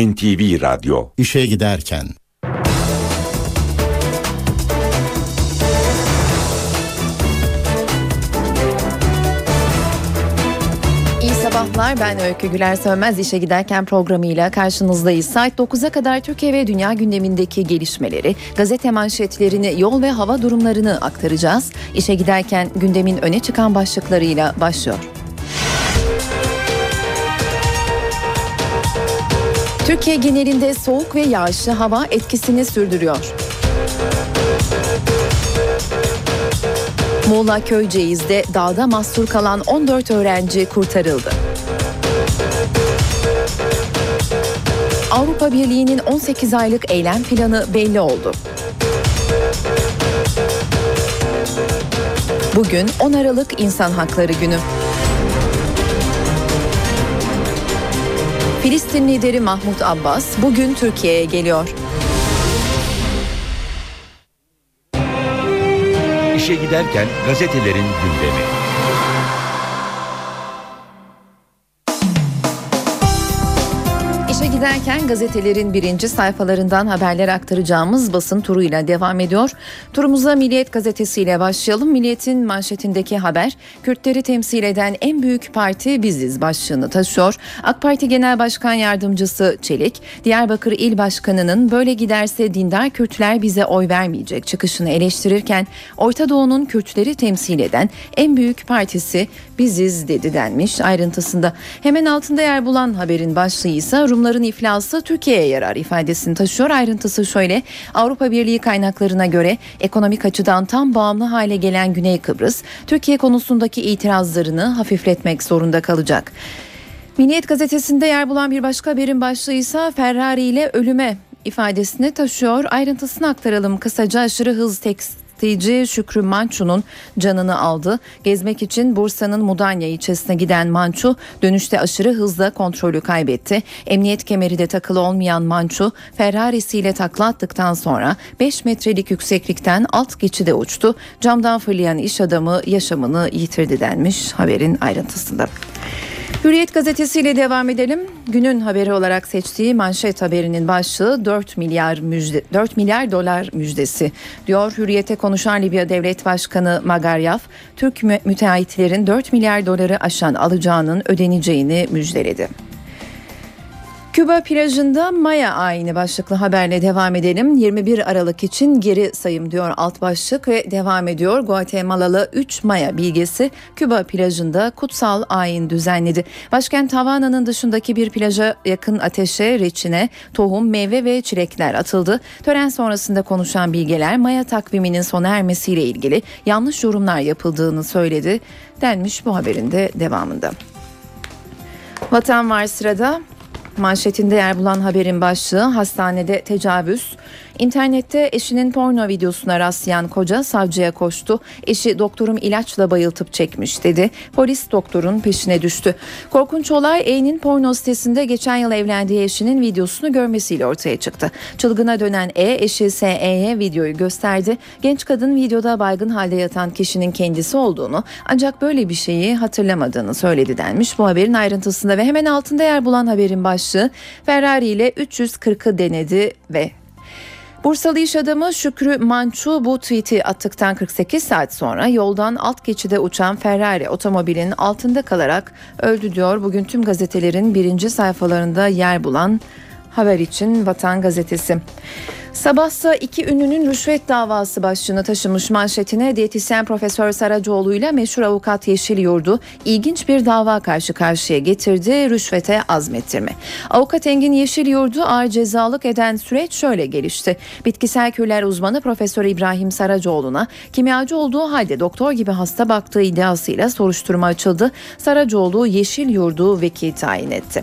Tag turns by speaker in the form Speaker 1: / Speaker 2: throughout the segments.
Speaker 1: NTV Radyo
Speaker 2: İşe giderken
Speaker 3: İyi sabahlar ben Öykü Güler Sönmez işe giderken programıyla karşınızdayız. Saat 9'a kadar Türkiye ve dünya gündemindeki gelişmeleri, gazete manşetlerini, yol ve hava durumlarını aktaracağız. İşe giderken gündemin öne çıkan başlıklarıyla başlıyor. Türkiye genelinde soğuk ve yağışlı hava etkisini sürdürüyor. Muğla Köyceğiz'de dağda mahsur kalan 14 öğrenci kurtarıldı. Avrupa Birliği'nin 18 aylık eylem planı belli oldu. Bugün 10 Aralık İnsan Hakları Günü. Filistin lideri Mahmut Abbas bugün Türkiye'ye geliyor.
Speaker 1: İşe giderken gazetelerin gündemi.
Speaker 3: Giderken gazetelerin birinci sayfalarından haberler aktaracağımız basın turuyla devam ediyor. Turumuza Milliyet gazetesiyle başlayalım. Milliyet'in manşetindeki haber Kürtleri temsil eden en büyük parti biziz başlığını taşıyor. AK Parti Genel Başkan Yardımcısı Çelik, Diyarbakır İl Başkanı'nın böyle giderse dindar Kürtler bize oy vermeyecek çıkışını eleştirirken Orta Doğu'nun Kürtleri temsil eden en büyük partisi biziz dedi denmiş ayrıntısında. Hemen altında yer bulan haberin başlığı ise Rumların iflası Türkiye'ye yarar ifadesini taşıyor. Ayrıntısı şöyle Avrupa Birliği kaynaklarına göre ekonomik açıdan tam bağımlı hale gelen Güney Kıbrıs Türkiye konusundaki itirazlarını hafifletmek zorunda kalacak. Milliyet gazetesinde yer bulan bir başka haberin başlığı ise Ferrari ile ölüme ifadesini taşıyor. Ayrıntısını aktaralım kısaca aşırı hız tekst taksici Şükrü Mançu'nun canını aldı. Gezmek için Bursa'nın Mudanya ilçesine giden Mançu dönüşte aşırı hızla kontrolü kaybetti. Emniyet kemeri de takılı olmayan Mançu Ferrari'siyle takla attıktan sonra 5 metrelik yükseklikten alt geçide uçtu. Camdan fırlayan iş adamı yaşamını yitirdi denmiş haberin ayrıntısında. Hürriyet gazetesiyle devam edelim. Günün haberi olarak seçtiği manşet haberinin başlığı 4 milyar müjde 4 milyar dolar müjdesi diyor. Hürriyete konuşan Libya Devlet Başkanı Magaryaf, Türk müteahhitlerin 4 milyar doları aşan alacağının ödeneceğini müjdeledi. Küba plajında Maya ayini başlıklı haberle devam edelim. 21 Aralık için geri sayım diyor alt başlık ve devam ediyor. Guatemalalı 3 Maya bilgesi Küba plajında kutsal ayin düzenledi. Başkent Havana'nın dışındaki bir plaja yakın ateşe, reçine, tohum, meyve ve çilekler atıldı. Tören sonrasında konuşan bilgeler Maya takviminin sona ermesiyle ilgili yanlış yorumlar yapıldığını söyledi denmiş bu haberin de devamında. Vatan var sırada. Manşetinde yer bulan haberin başlığı hastanede tecavüz. İnternette eşinin porno videosuna rastlayan koca savcıya koştu. Eşi doktorum ilaçla bayıltıp çekmiş dedi. Polis doktorun peşine düştü. Korkunç olay E'nin porno sitesinde geçen yıl evlendiği eşinin videosunu görmesiyle ortaya çıktı. Çılgına dönen E eşi SE'ye videoyu gösterdi. Genç kadın videoda baygın halde yatan kişinin kendisi olduğunu ancak böyle bir şeyi hatırlamadığını söyledi denmiş. Bu haberin ayrıntısında ve hemen altında yer bulan haberin başlığı Ferrari ile 340'ı denedi ve Bursalı iş adamı Şükrü Mançu bu tweet'i attıktan 48 saat sonra yoldan alt geçide uçan Ferrari otomobilin altında kalarak öldü diyor. Bugün tüm gazetelerin birinci sayfalarında yer bulan haber için Vatan Gazetesi. Sabahsa iki ünlünün rüşvet davası başlığını taşımış manşetine diyetisyen Profesör Saracoğlu ile meşhur avukat Yeşil Yurdu ilginç bir dava karşı karşıya getirdi rüşvete azmettirme. Avukat Engin Yeşil Yurdu ağır cezalık eden süreç şöyle gelişti. Bitkisel kürler uzmanı Profesör İbrahim Saracoğlu'na kimyacı olduğu halde doktor gibi hasta baktığı iddiasıyla soruşturma açıldı. Saracoğlu Yeşil Yurdu vekil tayin etti.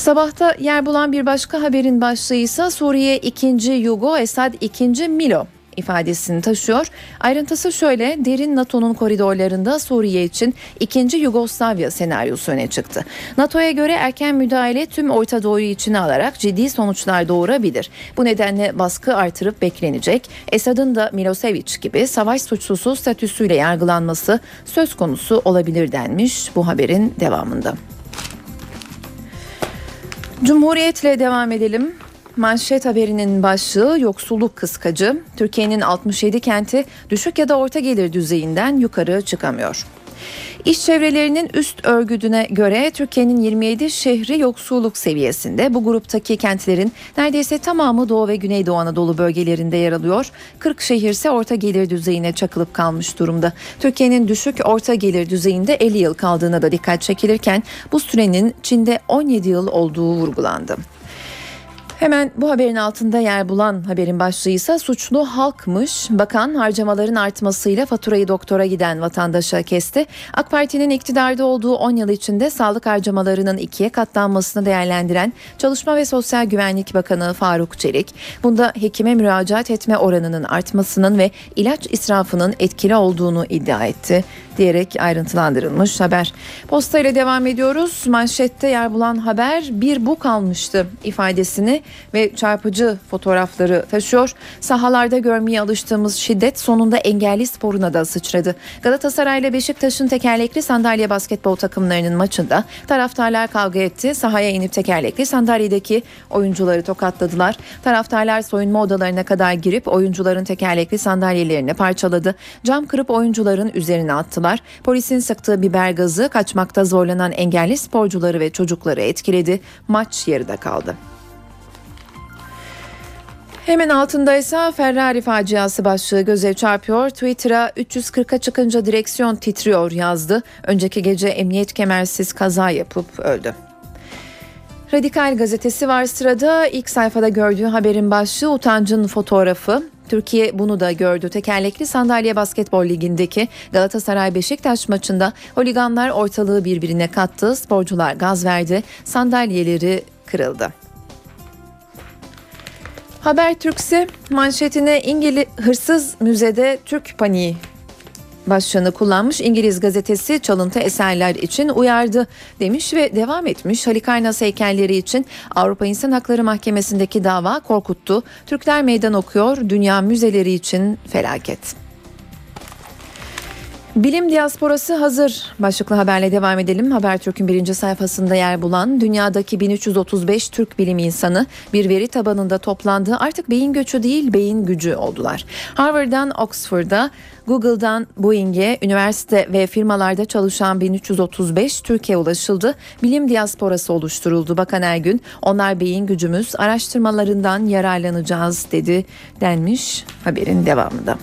Speaker 3: Sabahta yer bulan bir başka haberin başlığı ise Suriye 2. Yugo Esad 2. Milo ifadesini taşıyor. Ayrıntısı şöyle derin NATO'nun koridorlarında Suriye için ikinci Yugoslavya senaryosu öne çıktı. NATO'ya göre erken müdahale tüm Orta Doğu'yu içine alarak ciddi sonuçlar doğurabilir. Bu nedenle baskı artırıp beklenecek. Esad'ın da Milosevic gibi savaş suçlusu statüsüyle yargılanması söz konusu olabilir denmiş bu haberin devamında. Cumhuriyetle devam edelim. Manşet haberinin başlığı yoksulluk kıskacı. Türkiye'nin 67 kenti düşük ya da orta gelir düzeyinden yukarı çıkamıyor. İş çevrelerinin üst örgüdüne göre Türkiye'nin 27 şehri yoksulluk seviyesinde. Bu gruptaki kentlerin neredeyse tamamı Doğu ve Güneydoğu Anadolu bölgelerinde yer alıyor. 40 şehir ise orta gelir düzeyine çakılıp kalmış durumda. Türkiye'nin düşük orta gelir düzeyinde 50 yıl kaldığına da dikkat çekilirken bu sürenin Çin'de 17 yıl olduğu vurgulandı. Hemen bu haberin altında yer bulan haberin başlığı ise suçlu halkmış. Bakan harcamaların artmasıyla faturayı doktora giden vatandaşa kesti. AK Parti'nin iktidarda olduğu 10 yıl içinde sağlık harcamalarının ikiye katlanmasını değerlendiren Çalışma ve Sosyal Güvenlik Bakanı Faruk Çelik, bunda hekime müracaat etme oranının artmasının ve ilaç israfının etkili olduğunu iddia etti diyerek ayrıntılandırılmış haber. Posta ile devam ediyoruz. Manşette yer bulan haber bir bu kalmıştı ifadesini ve çarpıcı fotoğrafları taşıyor. Sahalarda görmeye alıştığımız şiddet sonunda engelli sporuna da sıçradı. Galatasaray ile Beşiktaş'ın tekerlekli sandalye basketbol takımlarının maçında taraftarlar kavga etti. Sahaya inip tekerlekli sandalyedeki oyuncuları tokatladılar. Taraftarlar soyunma odalarına kadar girip oyuncuların tekerlekli sandalyelerini parçaladı. Cam kırıp oyuncuların üzerine attılar. Polisin sıktığı biber gazı kaçmakta zorlanan engelli sporcuları ve çocukları etkiledi. Maç yarıda kaldı. Hemen altında ise Ferrari faciası başlığı göze çarpıyor. Twitter'a 340'a çıkınca direksiyon titriyor yazdı. Önceki gece emniyet kemersiz kaza yapıp öldü. Radikal gazetesi var sırada. İlk sayfada gördüğü haberin başlığı utancın fotoğrafı. Türkiye bunu da gördü. Tekerlekli sandalye basketbol ligindeki Galatasaray Beşiktaş maçında holiganlar ortalığı birbirine kattı. Sporcular gaz verdi. Sandalyeleri kırıldı. Haber Türk'se manşetine İngiliz hırsız müzede Türk paniği başlığını kullanmış İngiliz gazetesi çalıntı eserler için uyardı demiş ve devam etmiş. Halikarnas heykelleri için Avrupa İnsan Hakları Mahkemesi'ndeki dava korkuttu. Türkler meydan okuyor, dünya müzeleri için felaket. Bilim diasporası hazır. Başlıklı haberle devam edelim. Habertürk'ün birinci sayfasında yer bulan dünyadaki 1335 Türk bilim insanı bir veri tabanında toplandığı artık beyin göçü değil beyin gücü oldular. Harvard'dan Oxford'a, Google'dan Boeing'e, üniversite ve firmalarda çalışan 1335 Türkiye ulaşıldı. Bilim diasporası oluşturuldu. Bakan Ergün, onlar beyin gücümüz, araştırmalarından yararlanacağız dedi denmiş haberin devamında.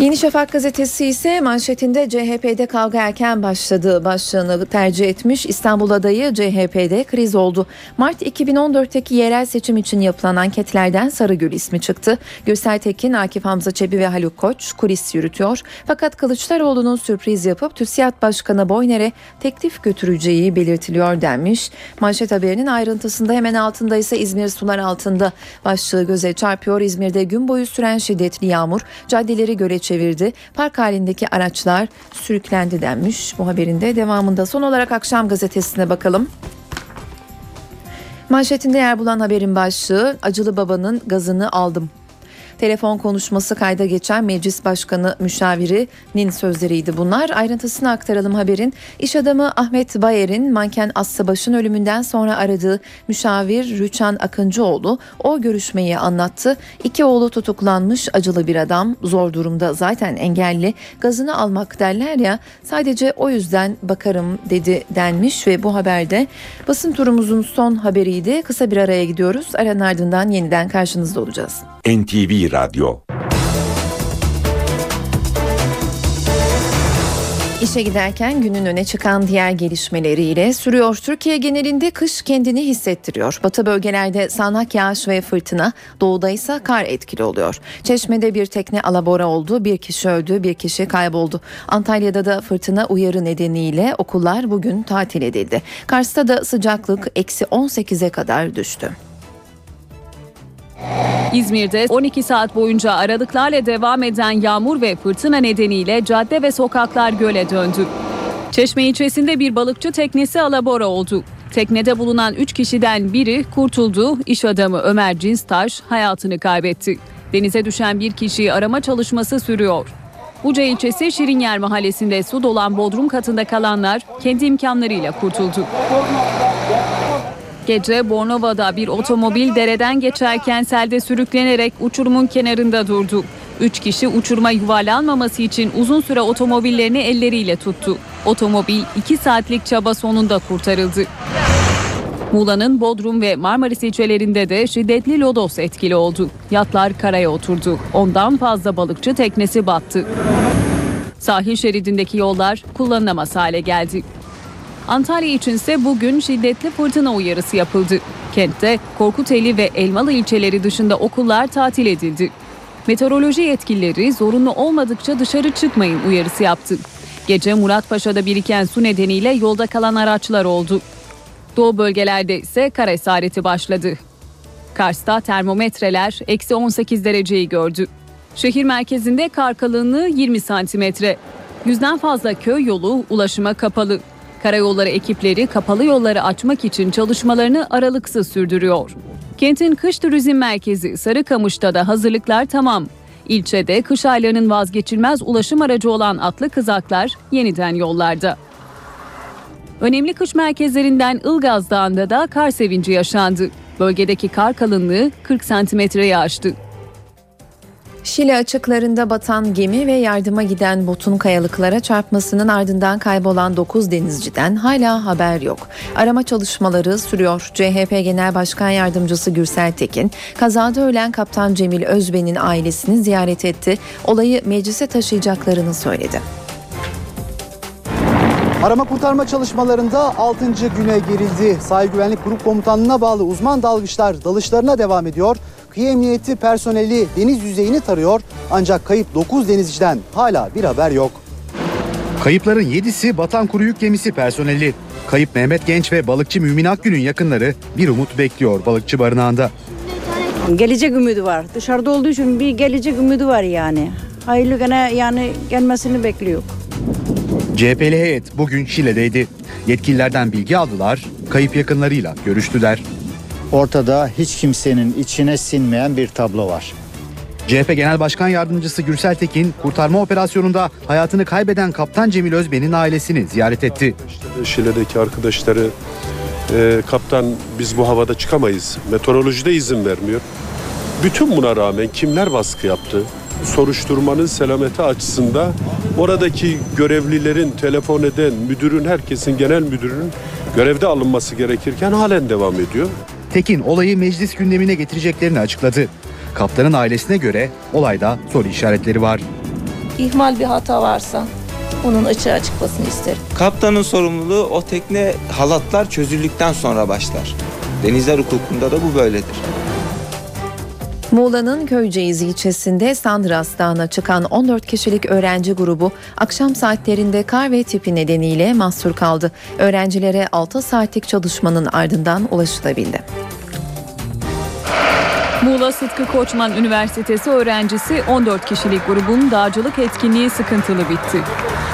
Speaker 3: Yeni Şafak gazetesi ise manşetinde CHP'de kavga erken başladı başlığını tercih etmiş. İstanbul adayı CHP'de kriz oldu. Mart 2014'teki yerel seçim için yapılan anketlerden Sarıgül ismi çıktı. Gürsel Tekin, Akif Hamza Çebi ve Haluk Koç kulis yürütüyor. Fakat Kılıçdaroğlu'nun sürpriz yapıp TÜSİAD Başkanı Boyner'e teklif götüreceği belirtiliyor denmiş. Manşet haberinin ayrıntısında hemen altında ise İzmir sular altında başlığı göze çarpıyor. İzmir'de gün boyu süren şiddetli yağmur caddeleri göre çevirdi. Park halindeki araçlar sürüklendi denmiş bu haberin de devamında. Son olarak akşam gazetesine bakalım. Manşetinde yer bulan haberin başlığı acılı babanın gazını aldım Telefon konuşması kayda geçen Meclis Başkanı müşavirinin sözleriydi bunlar. Ayrıntısını aktaralım haberin. İş adamı Ahmet Bayer'in manken Aslıbaş'ın ölümünden sonra aradığı müşavir Rüçhan Akıncıoğlu o görüşmeyi anlattı. İki oğlu tutuklanmış acılı bir adam zor durumda zaten engelli gazını almak derler ya sadece o yüzden bakarım dedi denmiş ve bu haberde basın turumuzun son haberiydi. Kısa bir araya gidiyoruz. Aranın ardından yeniden karşınızda olacağız.
Speaker 1: NTV Radyo
Speaker 3: İşe giderken günün öne çıkan diğer gelişmeleriyle sürüyor. Türkiye genelinde kış kendini hissettiriyor. Batı bölgelerde sağanak yağış ve fırtına, doğuda ise kar etkili oluyor. Çeşme'de bir tekne alabora oldu, bir kişi öldü, bir kişi kayboldu. Antalya'da da fırtına uyarı nedeniyle okullar bugün tatil edildi. Kars'ta da sıcaklık eksi 18'e kadar düştü.
Speaker 2: İzmir'de 12 saat boyunca aralıklarla devam eden yağmur ve fırtına nedeniyle cadde ve sokaklar göle döndü. Çeşme ilçesinde bir balıkçı teknesi alabora oldu. Teknede bulunan 3 kişiden biri kurtuldu, iş adamı Ömer Cinstaş hayatını kaybetti. Denize düşen bir kişiyi arama çalışması sürüyor. Buca ilçesi Şirinyer mahallesinde su dolan bodrum katında kalanlar kendi imkanlarıyla kurtuldu. Gece Bornova'da bir otomobil dereden geçerken selde sürüklenerek uçurumun kenarında durdu. Üç kişi uçuruma yuvarlanmaması için uzun süre otomobillerini elleriyle tuttu. Otomobil 2 saatlik çaba sonunda kurtarıldı. Muğla'nın Bodrum ve Marmaris ilçelerinde de şiddetli lodos etkili oldu. Yatlar karaya oturdu. Ondan fazla balıkçı teknesi battı. Sahil şeridindeki yollar kullanılamaz hale geldi. Antalya içinse bugün şiddetli fırtına uyarısı yapıldı. Kentte Korkuteli ve Elmalı ilçeleri dışında okullar tatil edildi. Meteoroloji yetkilileri zorunlu olmadıkça dışarı çıkmayın uyarısı yaptı. Gece Muratpaşa'da biriken su nedeniyle yolda kalan araçlar oldu. Doğu bölgelerde ise kar esareti başladı. Kars'ta termometreler eksi 18 dereceyi gördü. Şehir merkezinde kar kalınlığı 20 santimetre. Yüzden fazla köy yolu ulaşıma kapalı. Karayolları ekipleri kapalı yolları açmak için çalışmalarını aralıksız sürdürüyor. Kentin kış turizm merkezi Sarıkamış'ta da hazırlıklar tamam. İlçede kış aylarının vazgeçilmez ulaşım aracı olan atlı kızaklar yeniden yollarda. Önemli kış merkezlerinden Ilgaz Dağı'nda da kar sevinci yaşandı. Bölgedeki kar kalınlığı 40 santimetreyi aştı.
Speaker 3: Şile açıklarında batan gemi ve yardıma giden botun kayalıklara çarpmasının ardından kaybolan 9 denizciden hala haber yok. Arama çalışmaları sürüyor. CHP Genel Başkan Yardımcısı Gürsel Tekin, kazada ölen Kaptan Cemil Özben'in ailesini ziyaret etti. Olayı meclise taşıyacaklarını söyledi.
Speaker 4: Arama kurtarma çalışmalarında 6. güne girildi. Sahil Güvenlik Grup Komutanlığı'na bağlı uzman dalgıçlar dalışlarına devam ediyor. Kıyı Emniyeti personeli deniz yüzeyini tarıyor ancak kayıp 9 denizciden hala bir haber yok.
Speaker 5: Kayıpların 7'si Batan Kuru Yük Gemisi personeli. Kayıp Mehmet Genç ve balıkçı Mümin Akgün'ün yakınları bir umut bekliyor balıkçı barınağında.
Speaker 6: Gelecek ümidi var. Dışarıda olduğu için bir gelecek ümidi var yani. Hayırlı gene yani gelmesini bekliyor.
Speaker 5: CHP'li heyet bugün Şile'deydi. Yetkililerden bilgi aldılar, kayıp yakınlarıyla görüştüler.
Speaker 7: Ortada hiç kimsenin içine sinmeyen bir tablo var.
Speaker 5: CHP Genel Başkan Yardımcısı Gürsel Tekin, kurtarma operasyonunda hayatını kaybeden Kaptan Cemil Özben'in ailesini ziyaret etti.
Speaker 8: Şile'deki arkadaşları e, kaptan biz bu havada çıkamayız. Meteoroloji de izin vermiyor. Bütün buna rağmen kimler baskı yaptı? Soruşturmanın selameti açısında oradaki görevlilerin, telefon eden müdürün, herkesin, genel müdürün görevde alınması gerekirken halen devam ediyor.
Speaker 5: Tekin olayı meclis gündemine getireceklerini açıkladı. Kaptanın ailesine göre olayda soru işaretleri var.
Speaker 9: ihmal bir hata varsa onun açığa çıkmasını isterim.
Speaker 10: Kaptanın sorumluluğu o tekne halatlar çözüldükten sonra başlar. Denizler hukukunda da bu böyledir.
Speaker 3: Muğla'nın Köyceğiz ilçesinde Sandras Dağı'na çıkan 14 kişilik öğrenci grubu akşam saatlerinde kar ve tipi nedeniyle mahsur kaldı. Öğrencilere 6 saatlik çalışmanın ardından ulaşılabildi.
Speaker 2: Muğla Sıtkı Koçman Üniversitesi öğrencisi 14 kişilik grubun dağcılık etkinliği sıkıntılı bitti.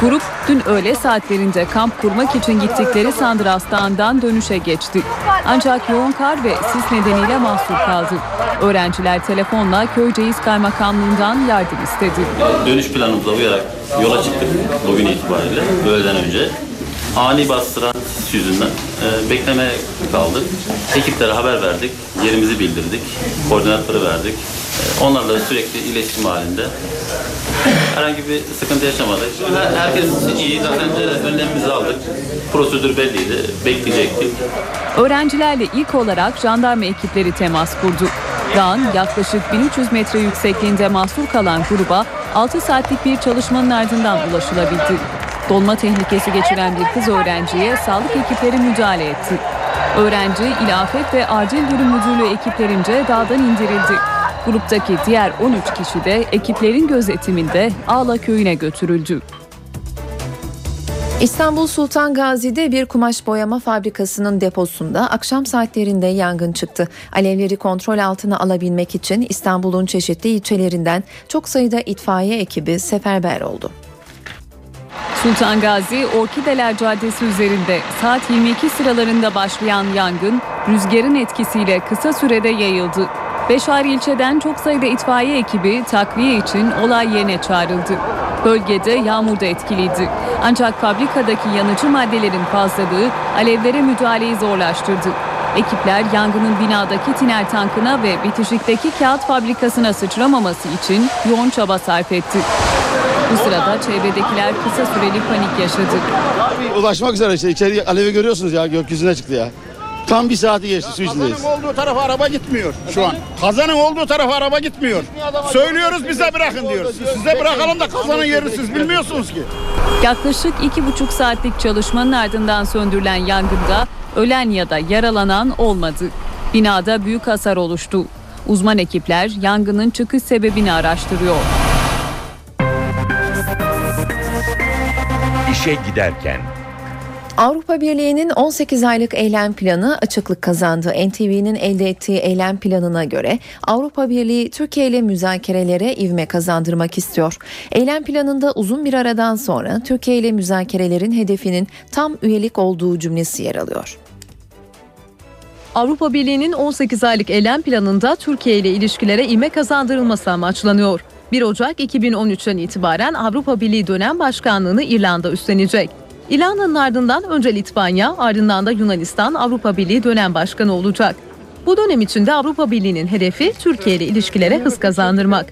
Speaker 2: Grup dün öğle saatlerinde kamp kurmak için gittikleri Sandras Dağı'ndan dönüşe geçti. Ancak yoğun kar ve sis nedeniyle mahsur kaldı. Öğrenciler telefonla Köyceğiz Kaymakamlığından yardım istedi.
Speaker 11: Dönüş planımıza uyarak yola çıktık bugün itibariyle öğleden önce. Ani bastıran sis yüzünden e, beklemeye kaldık. Ekiplere haber verdik, yerimizi bildirdik, koordinatları verdik. E, onlarla sürekli iletişim halinde. Herhangi bir sıkıntı yaşamadık. Her- Herkes iyi, zaten e, önlemimizi aldık. Prosedür belliydi, bekleyecektik.
Speaker 2: Öğrencilerle ilk olarak jandarma ekipleri temas kurdu. Dağın yaklaşık 1300 metre yüksekliğinde mahsur kalan gruba 6 saatlik bir çalışmanın ardından ulaşılabildi. Dolma tehlikesi geçiren bir kız öğrenciye sağlık ekipleri müdahale etti. Öğrenci İl Afet ve Acil Durum Müdürlüğü ekiplerince dağdan indirildi. Gruptaki diğer 13 kişi de ekiplerin gözetiminde Ağla köyüne götürüldü.
Speaker 3: İstanbul Sultan Gazi'de bir kumaş boyama fabrikasının deposunda akşam saatlerinde yangın çıktı. Alevleri kontrol altına alabilmek için İstanbul'un çeşitli ilçelerinden çok sayıda itfaiye ekibi seferber oldu.
Speaker 2: Sultan Gazi Orkideler Caddesi üzerinde saat 22 sıralarında başlayan yangın rüzgarın etkisiyle kısa sürede yayıldı. Beşar ilçeden çok sayıda itfaiye ekibi takviye için olay yerine çağrıldı. Bölgede yağmur da etkiliydi. Ancak fabrikadaki yanıcı maddelerin fazlalığı alevlere müdahaleyi zorlaştırdı. Ekipler yangının binadaki tiner tankına ve bitişikteki kağıt fabrikasına sıçramaması için yoğun çaba sarf etti. Bu sırada çevredekiler kısa süreli panik yaşadı.
Speaker 12: Ulaşmak üzere işte içeri alevi görüyorsunuz ya gökyüzüne çıktı ya. Tam bir saati geçti su içindeyiz.
Speaker 13: Kazanın olduğu tarafa araba gitmiyor şu an. Kazanın olduğu tarafa araba gitmiyor. Söylüyoruz bize bırakın diyoruz. Size bırakalım da kazanın yerini siz bilmiyorsunuz ki.
Speaker 2: Yaklaşık iki buçuk saatlik çalışmanın ardından söndürülen yangında ölen ya da yaralanan olmadı. Binada büyük hasar oluştu. Uzman ekipler yangının çıkış sebebini araştırıyor.
Speaker 1: İşe giderken
Speaker 3: Avrupa Birliği'nin 18 aylık eylem planı açıklık kazandı. NTV'nin elde ettiği eylem planına göre Avrupa Birliği Türkiye ile müzakerelere ivme kazandırmak istiyor. Eylem planında uzun bir aradan sonra Türkiye ile müzakerelerin hedefinin tam üyelik olduğu cümlesi yer alıyor.
Speaker 14: Avrupa Birliği'nin 18 aylık eylem planında Türkiye ile ilişkilere ivme kazandırılması amaçlanıyor. 1 Ocak 2013'ten itibaren Avrupa Birliği dönem başkanlığını İrlanda üstlenecek. İrlanda'nın ardından önce Litvanya, ardından da Yunanistan Avrupa Birliği dönem başkanı olacak. Bu dönem içinde Avrupa Birliği'nin hedefi Türkiye ile ilişkilere hız kazandırmak.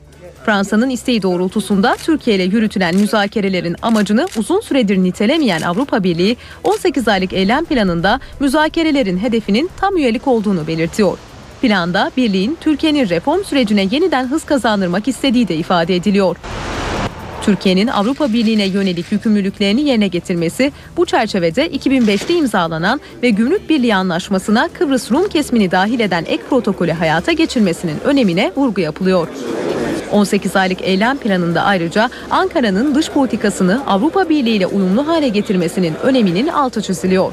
Speaker 14: Fransa'nın isteği doğrultusunda Türkiye ile yürütülen müzakerelerin amacını uzun süredir nitelemeyen Avrupa Birliği 18 aylık eylem planında müzakerelerin hedefinin tam üyelik olduğunu belirtiyor. Planda birliğin Türkiye'nin reform sürecine yeniden hız kazandırmak istediği de ifade ediliyor. Türkiye'nin Avrupa Birliği'ne yönelik yükümlülüklerini yerine getirmesi bu çerçevede 2005'te imzalanan ve Gümrük Birliği Anlaşması'na Kıbrıs Rum kesmini dahil eden ek protokolü hayata geçirmesinin önemine vurgu yapılıyor. 18 aylık eylem planında ayrıca Ankara'nın dış politikasını Avrupa Birliği ile uyumlu hale getirmesinin öneminin altı çiziliyor.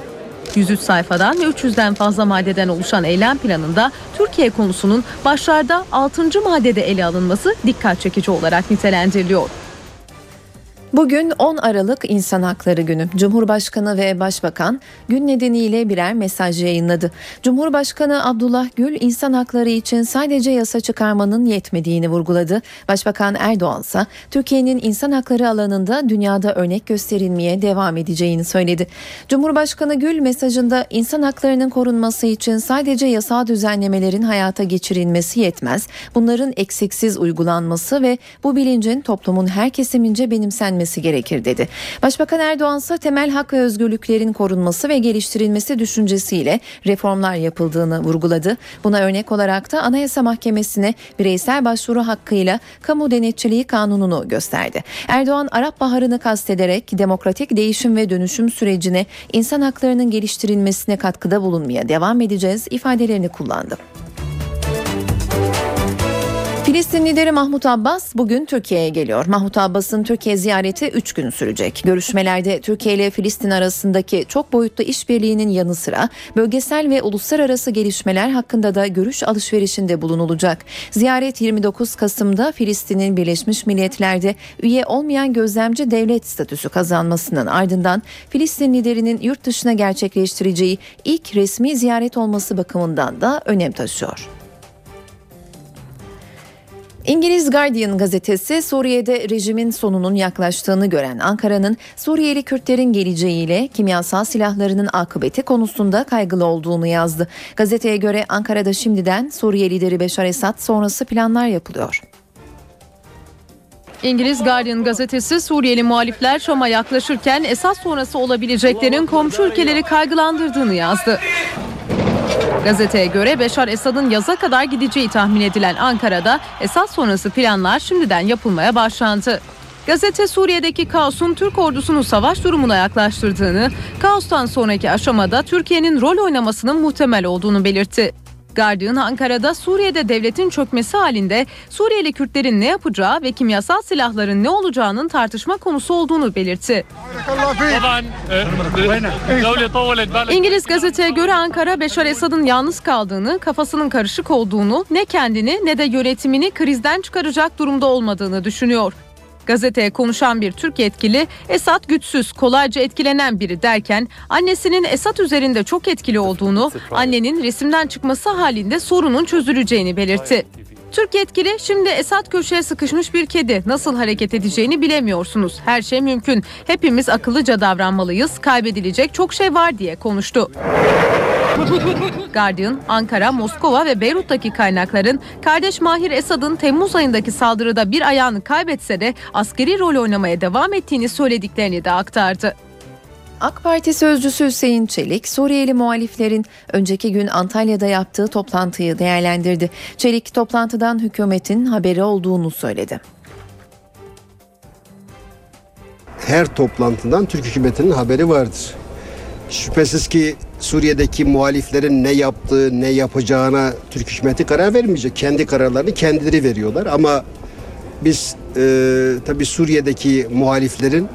Speaker 14: 103 sayfadan ve 300'den fazla maddeden oluşan eylem planında Türkiye konusunun başlarda 6. maddede ele alınması dikkat çekici olarak nitelendiriliyor.
Speaker 3: Bugün 10 Aralık İnsan Hakları Günü. Cumhurbaşkanı ve Başbakan gün nedeniyle birer mesaj yayınladı. Cumhurbaşkanı Abdullah Gül insan hakları için sadece yasa çıkarmanın yetmediğini vurguladı. Başbakan Erdoğan ise Türkiye'nin insan hakları alanında dünyada örnek gösterilmeye devam edeceğini söyledi. Cumhurbaşkanı Gül mesajında insan haklarının korunması için sadece yasal düzenlemelerin hayata geçirilmesi yetmez. Bunların eksiksiz uygulanması ve bu bilincin toplumun her kesimince benimsenmesi edilmesi gerekir dedi. Başbakan Erdoğan ise temel hak ve özgürlüklerin korunması ve geliştirilmesi düşüncesiyle reformlar yapıldığını vurguladı. Buna örnek olarak da Anayasa Mahkemesi'ne bireysel başvuru hakkıyla kamu denetçiliği kanununu gösterdi. Erdoğan Arap Baharı'nı kastederek demokratik değişim ve dönüşüm sürecine insan haklarının geliştirilmesine katkıda bulunmaya devam edeceğiz ifadelerini kullandı. Filistin lideri Mahmut Abbas bugün Türkiye'ye geliyor. Mahmut Abbas'ın Türkiye ziyareti 3 gün sürecek. Görüşmelerde Türkiye ile Filistin arasındaki çok boyutlu işbirliğinin yanı sıra bölgesel ve uluslararası gelişmeler hakkında da görüş alışverişinde bulunulacak. Ziyaret 29 Kasım'da Filistin'in Birleşmiş Milletler'de üye olmayan gözlemci devlet statüsü kazanmasının ardından Filistin liderinin yurt dışına gerçekleştireceği ilk resmi ziyaret olması bakımından da önem taşıyor. İngiliz Guardian gazetesi Suriye'de rejimin sonunun yaklaştığını gören Ankara'nın Suriyeli Kürtlerin geleceğiyle kimyasal silahlarının akıbeti konusunda kaygılı olduğunu yazdı. Gazeteye göre Ankara'da şimdiden Suriye lideri Beşar Esad sonrası planlar yapılıyor.
Speaker 14: İngiliz Guardian gazetesi Suriyeli muhalifler Şam'a yaklaşırken Esad sonrası olabileceklerin komşu ülkeleri kaygılandırdığını yazdı. Gazeteye göre Beşar Esad'ın yaza kadar gideceği tahmin edilen Ankara'da Esad sonrası planlar şimdiden yapılmaya başlandı. Gazete Suriye'deki kaosun Türk ordusunu savaş durumuna yaklaştırdığını, kaostan sonraki aşamada Türkiye'nin rol oynamasının muhtemel olduğunu belirtti. Guardian Ankara'da Suriye'de devletin çökmesi halinde Suriyeli Kürtlerin ne yapacağı ve kimyasal silahların ne olacağının tartışma konusu olduğunu belirtti. İngiliz gazeteye göre Ankara Beşar Esad'ın yalnız kaldığını, kafasının karışık olduğunu, ne kendini ne de yönetimini krizden çıkaracak durumda olmadığını düşünüyor. Gazeteye konuşan bir Türk yetkili Esad güçsüz, kolayca etkilenen biri derken annesinin Esad üzerinde çok etkili olduğunu, annenin resimden çıkması halinde sorunun çözüleceğini belirtti. Türk yetkili şimdi Esad köşeye sıkışmış bir kedi nasıl hareket edeceğini bilemiyorsunuz. Her şey mümkün. Hepimiz akıllıca davranmalıyız. Kaybedilecek çok şey var diye konuştu. Guardian, Ankara, Moskova ve Beyrut'taki kaynakların kardeş Mahir Esad'ın Temmuz ayındaki saldırıda bir ayağını kaybetse de askeri rol oynamaya devam ettiğini söylediklerini de aktardı.
Speaker 3: AK Parti sözcüsü Hüseyin Çelik, Suriyeli muhaliflerin önceki gün Antalya'da yaptığı toplantıyı değerlendirdi. Çelik toplantıdan hükümetin haberi olduğunu söyledi.
Speaker 15: Her toplantıdan Türk hükümetinin haberi vardır. Şüphesiz ki Suriye'deki muhaliflerin ne yaptığı, ne yapacağına Türk hükümeti karar vermeyecek. Kendi kararlarını kendileri veriyorlar ama biz e, tabii Suriye'deki muhaliflerin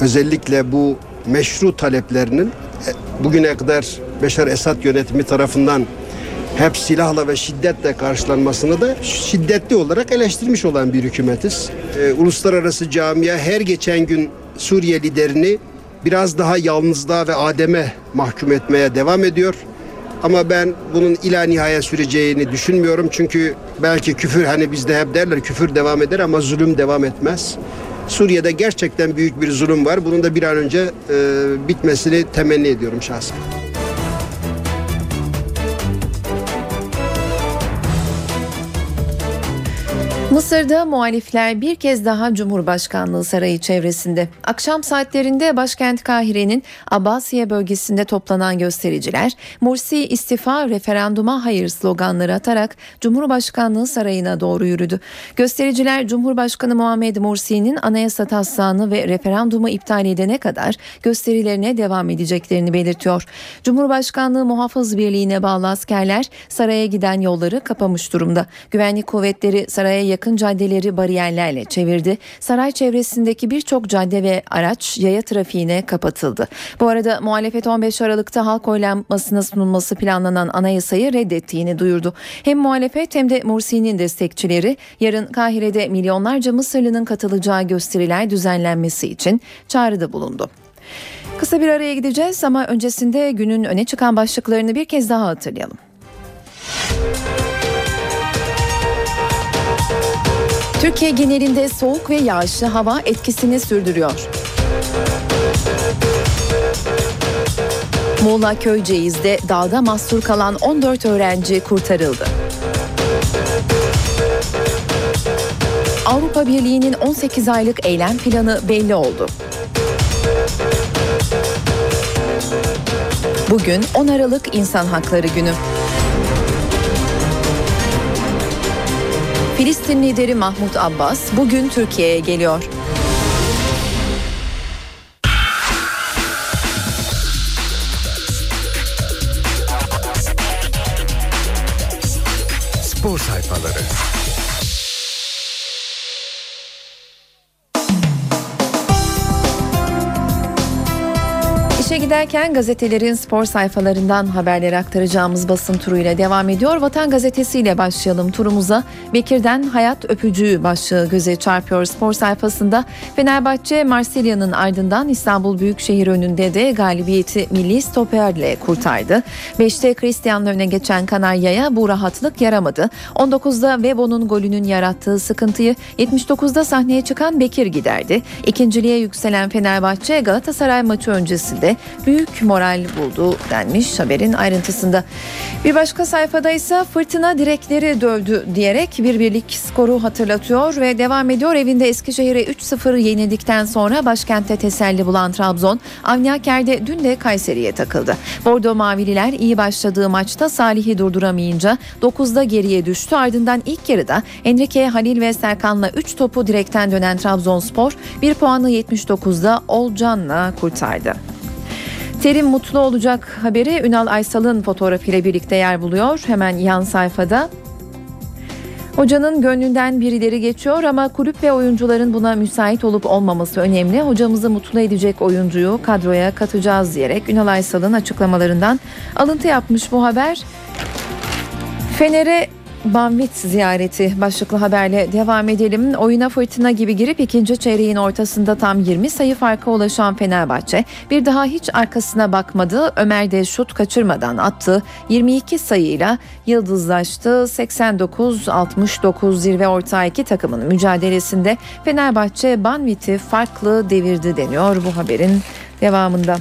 Speaker 15: özellikle bu meşru taleplerinin e, bugüne kadar Beşar Esad yönetimi tarafından hep silahla ve şiddetle karşılanmasını da şiddetli olarak eleştirmiş olan bir hükümetiz. Ee, uluslararası camia her geçen gün Suriye liderini biraz daha yalnızlığa ve ademe mahkum etmeye devam ediyor. Ama ben bunun ila nihaya süreceğini düşünmüyorum. Çünkü belki küfür hani bizde hep derler küfür devam eder ama zulüm devam etmez. Suriye'de gerçekten büyük bir zulüm var. Bunun da bir an önce e, bitmesini temenni ediyorum şahsen.
Speaker 3: Mısır'da muhalifler bir kez daha Cumhurbaşkanlığı Sarayı çevresinde. Akşam saatlerinde başkent Kahire'nin Abbasiye bölgesinde toplanan göstericiler Mursi istifa referanduma hayır sloganları atarak Cumhurbaşkanlığı Sarayı'na doğru yürüdü. Göstericiler Cumhurbaşkanı Muhammed Mursi'nin anayasa taslağını ve referandumu iptal edene kadar gösterilerine devam edeceklerini belirtiyor. Cumhurbaşkanlığı Muhafız Birliği'ne bağlı askerler saraya giden yolları kapamış durumda. Güvenlik kuvvetleri saraya yakın yakın caddeleri bariyerlerle çevirdi. Saray çevresindeki birçok cadde ve araç yaya trafiğine kapatıldı. Bu arada muhalefet 15 Aralık'ta halk oylanmasına sunulması planlanan anayasayı reddettiğini duyurdu. Hem muhalefet hem de Mursi'nin destekçileri yarın Kahire'de milyonlarca Mısırlı'nın katılacağı gösteriler düzenlenmesi için çağrıda bulundu. Kısa bir araya gideceğiz ama öncesinde günün öne çıkan başlıklarını bir kez daha hatırlayalım. Türkiye genelinde soğuk ve yağışlı hava etkisini sürdürüyor. Muğla Köyceğiz'de dağda mahsur kalan 14 öğrenci kurtarıldı. Avrupa Birliği'nin 18 aylık eylem planı belli oldu. Bugün 10 Aralık İnsan Hakları Günü. Filistin lideri Mahmut Abbas bugün Türkiye'ye geliyor.
Speaker 1: Spor sayfaları.
Speaker 3: İşe giderken gazetelerin spor sayfalarından haberleri aktaracağımız basın turuyla devam ediyor. Vatan Gazetesi ile başlayalım turumuza. Bekir'den hayat öpücüğü başlığı göze çarpıyor spor sayfasında. Fenerbahçe Marsilya'nın ardından İstanbul Büyükşehir önünde de galibiyeti milli stoperle kurtardı. 5'te Cristian'la öne geçen Kanarya'ya bu rahatlık yaramadı. 19'da Vebo'nun golünün yarattığı sıkıntıyı 79'da sahneye çıkan Bekir giderdi. İkinciliğe yükselen Fenerbahçe Galatasaray maçı öncesinde büyük moral buldu denmiş haberin ayrıntısında. Bir başka sayfada ise fırtına direkleri dövdü diyerek bir birlik skoru hatırlatıyor ve devam ediyor. Evinde Eskişehir'e 3-0 yenildikten sonra başkentte teselli bulan Trabzon, Avniaker'de dün de Kayseri'ye takıldı. Bordo Mavililer iyi başladığı maçta Salih'i durduramayınca 9'da geriye düştü. Ardından ilk yarıda Enrique, Halil ve Serkan'la 3 topu direkten dönen Trabzonspor 1 puanı 79'da Olcan'la kurtardı. Terim mutlu olacak haberi Ünal Aysal'ın fotoğrafıyla birlikte yer buluyor. Hemen yan sayfada. Hocanın gönlünden birileri geçiyor ama kulüp ve oyuncuların buna müsait olup olmaması önemli. Hocamızı mutlu edecek oyuncuyu kadroya katacağız diyerek Ünal Aysal'ın açıklamalarından alıntı yapmış bu haber. Fener'e Banvit ziyareti başlıklı haberle devam edelim. Oyuna fırtına gibi girip ikinci çeyreğin ortasında tam 20 sayı farka ulaşan Fenerbahçe bir daha hiç arkasına bakmadı. Ömer de şut kaçırmadan attı. 22 sayıyla yıldızlaştı. 89-69 zirve ortağı iki takımın mücadelesinde Fenerbahçe Banvit'i farklı devirdi deniyor bu haberin devamında.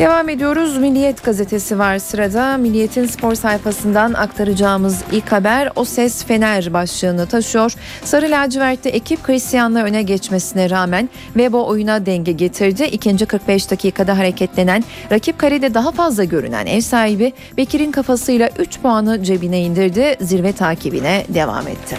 Speaker 3: Devam ediyoruz. Milliyet gazetesi var sırada. Milliyet'in spor sayfasından aktaracağımız ilk haber O Ses Fener başlığını taşıyor. Sarı lacivertte ekip Cristian'la öne geçmesine rağmen Vebo oyuna denge getirdi. İkinci 45 dakikada hareketlenen, rakip karede daha fazla görünen ev sahibi Bekir'in kafasıyla 3 puanı cebine indirdi. Zirve takibine devam etti.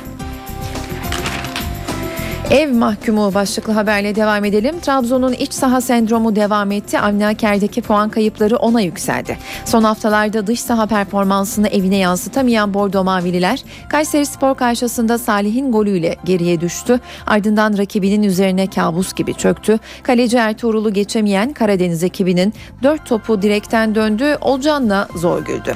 Speaker 3: Ev mahkumu başlıklı haberle devam edelim. Trabzon'un iç saha sendromu devam etti. Avni Aker'deki puan kayıpları ona yükseldi. Son haftalarda dış saha performansını evine yansıtamayan Bordo Mavililer Kayseri Spor karşısında Salih'in golüyle geriye düştü. Ardından rakibinin üzerine kabus gibi çöktü. Kaleci Ertuğrul'u geçemeyen Karadeniz ekibinin 4 topu direkten döndü. Olcan'la zor güldü.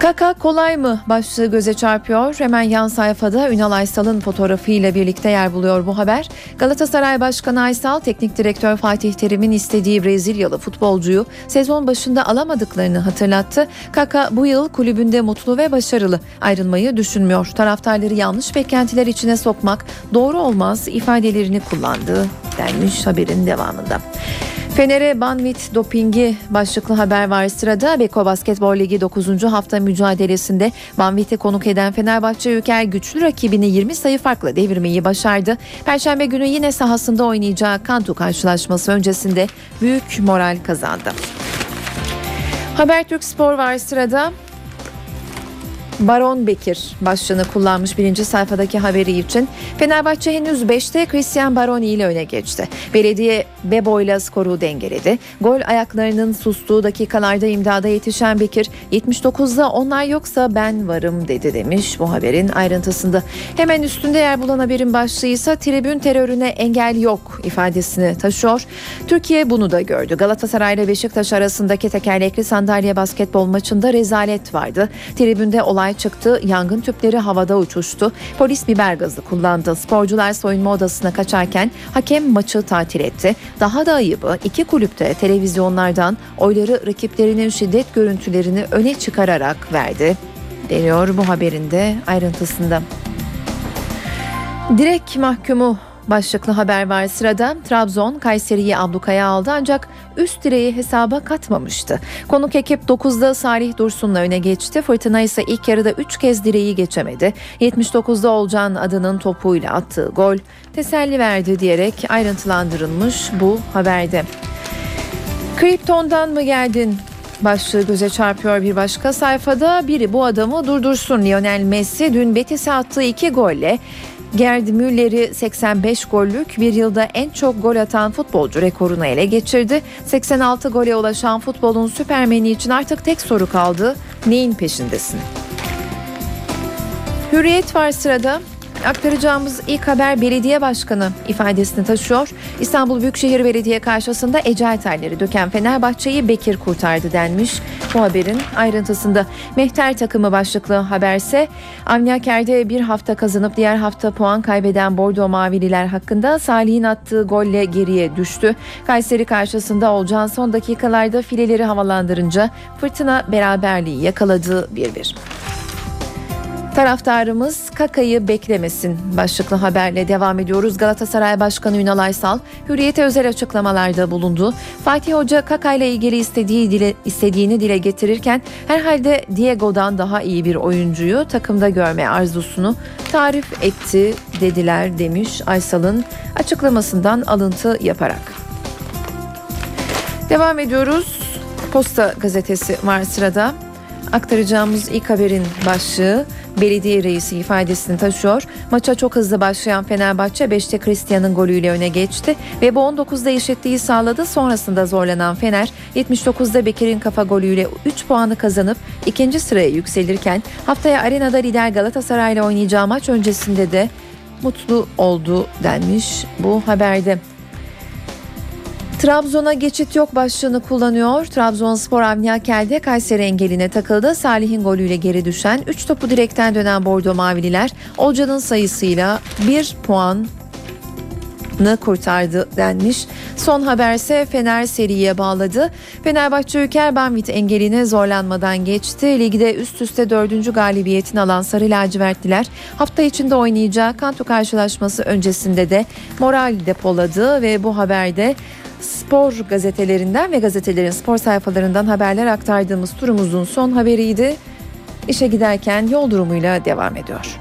Speaker 3: Kaka kolay mı başlığı göze çarpıyor. Hemen yan sayfada Ünal Aysal'ın fotoğrafıyla birlikte yer buluyor bu haber. Galatasaray Başkanı Aysal, teknik direktör Fatih Terim'in istediği Brezilyalı futbolcuyu sezon başında alamadıklarını hatırlattı. Kaka bu yıl kulübünde mutlu ve başarılı ayrılmayı düşünmüyor. Taraftarları yanlış beklentiler içine sokmak doğru olmaz ifadelerini kullandı denmiş haberin devamında. Fener'e Banvit dopingi başlıklı haber var sırada. Beko Basketbol Ligi 9. hafta mücadelesinde Banvit'e konuk eden Fenerbahçe Ülker güçlü rakibini 20 sayı farkla devirmeyi başardı. Perşembe günü yine sahasında oynayacağı Kantu karşılaşması öncesinde büyük moral kazandı. Habertürk Spor var sırada. Baron Bekir başlığını kullanmış birinci sayfadaki haberi için. Fenerbahçe henüz 5'te Christian Baroni ile öne geçti. Belediye Bebo ile skoru dengeledi. Gol ayaklarının sustuğu dakikalarda imdada yetişen Bekir 79'da onlar yoksa ben varım dedi demiş bu haberin ayrıntısında. Hemen üstünde yer bulan haberin başlığı ise tribün terörüne engel yok ifadesini taşıyor. Türkiye bunu da gördü. Galatasaray ile Beşiktaş arasındaki tekerlekli sandalye basketbol maçında rezalet vardı. Tribünde olay çıktı. Yangın tüpleri havada uçuştu. Polis biber gazı kullandı. Sporcular soyunma odasına kaçarken hakem maçı tatil etti. Daha da ayıbı iki kulüpte televizyonlardan oyları rakiplerinin şiddet görüntülerini öne çıkararak verdi. Deniyor bu haberinde ayrıntısında. Direkt mahkumu başlıklı haber var sırada. Trabzon Kayseri'yi ablukaya aldı ancak üst direği hesaba katmamıştı. Konuk ekip 9'da Salih Dursun'la öne geçti. Fırtına ise ilk yarıda 3 kez direği geçemedi. 79'da Olcan adının topuyla attığı gol teselli verdi diyerek ayrıntılandırılmış bu haberde. Kripton'dan mı geldin? Başlığı göze çarpıyor bir başka sayfada. Biri bu adamı durdursun. Lionel Messi dün Betis'e attığı iki golle Gerd Müller'i 85 gollük bir yılda en çok gol atan futbolcu rekorunu ele geçirdi. 86 gole ulaşan futbolun süpermeni için artık tek soru kaldı. Neyin peşindesin? Hürriyet var sırada. Aktaracağımız ilk haber belediye başkanı ifadesini taşıyor. İstanbul Büyükşehir Belediye karşısında ecel terleri döken Fenerbahçe'yi Bekir kurtardı denmiş. Bu haberin ayrıntısında Mehter takımı başlıklı haberse Avni Aker'de bir hafta kazanıp diğer hafta puan kaybeden Bordo Mavililer hakkında Salih'in attığı golle geriye düştü. Kayseri karşısında Olcan son dakikalarda fileleri havalandırınca fırtına beraberliği yakaladı 1-1. Taraftarımız Kaka'yı beklemesin başlıklı haberle devam ediyoruz. Galatasaray Başkanı Ünal Aysal Hürriyet'e özel açıklamalarda bulundu. Fatih Hoca Kaka ile ilgili istediği dile, istediğini dile getirirken herhalde Diego'dan daha iyi bir oyuncuyu takımda görme arzusunu tarif etti dediler demiş Aysal'ın açıklamasından alıntı yaparak. Devam ediyoruz. Posta gazetesi var sırada. Aktaracağımız ilk haberin başlığı belediye reisi ifadesini taşıyor. Maça çok hızlı başlayan Fenerbahçe 5'te Christian'ın golüyle öne geçti ve bu 19'da eşitliği sağladı. Sonrasında zorlanan Fener 79'da Bekir'in kafa golüyle 3 puanı kazanıp ikinci sıraya yükselirken haftaya arenada lider Galatasaray ile oynayacağı maç öncesinde de mutlu oldu denmiş bu haberde. Trabzon'a geçit yok başlığını kullanıyor. Trabzonspor Avni Akel'de Kayseri engeline takıldı. Salih'in golüyle geri düşen 3 topu direkten dönen Bordo Mavililer Olcay'ın sayısıyla 1 puan kurtardı denmiş. Son haberse Fener seriye bağladı. Fenerbahçe Ülker Banvit engeline zorlanmadan geçti. Ligde üst üste dördüncü galibiyetini alan Sarı Lacivertliler hafta içinde oynayacağı Kanto karşılaşması öncesinde de moral depoladı ve bu haberde spor gazetelerinden ve gazetelerin spor sayfalarından haberler aktardığımız turumuzun son haberiydi. İşe giderken yol durumuyla devam ediyor.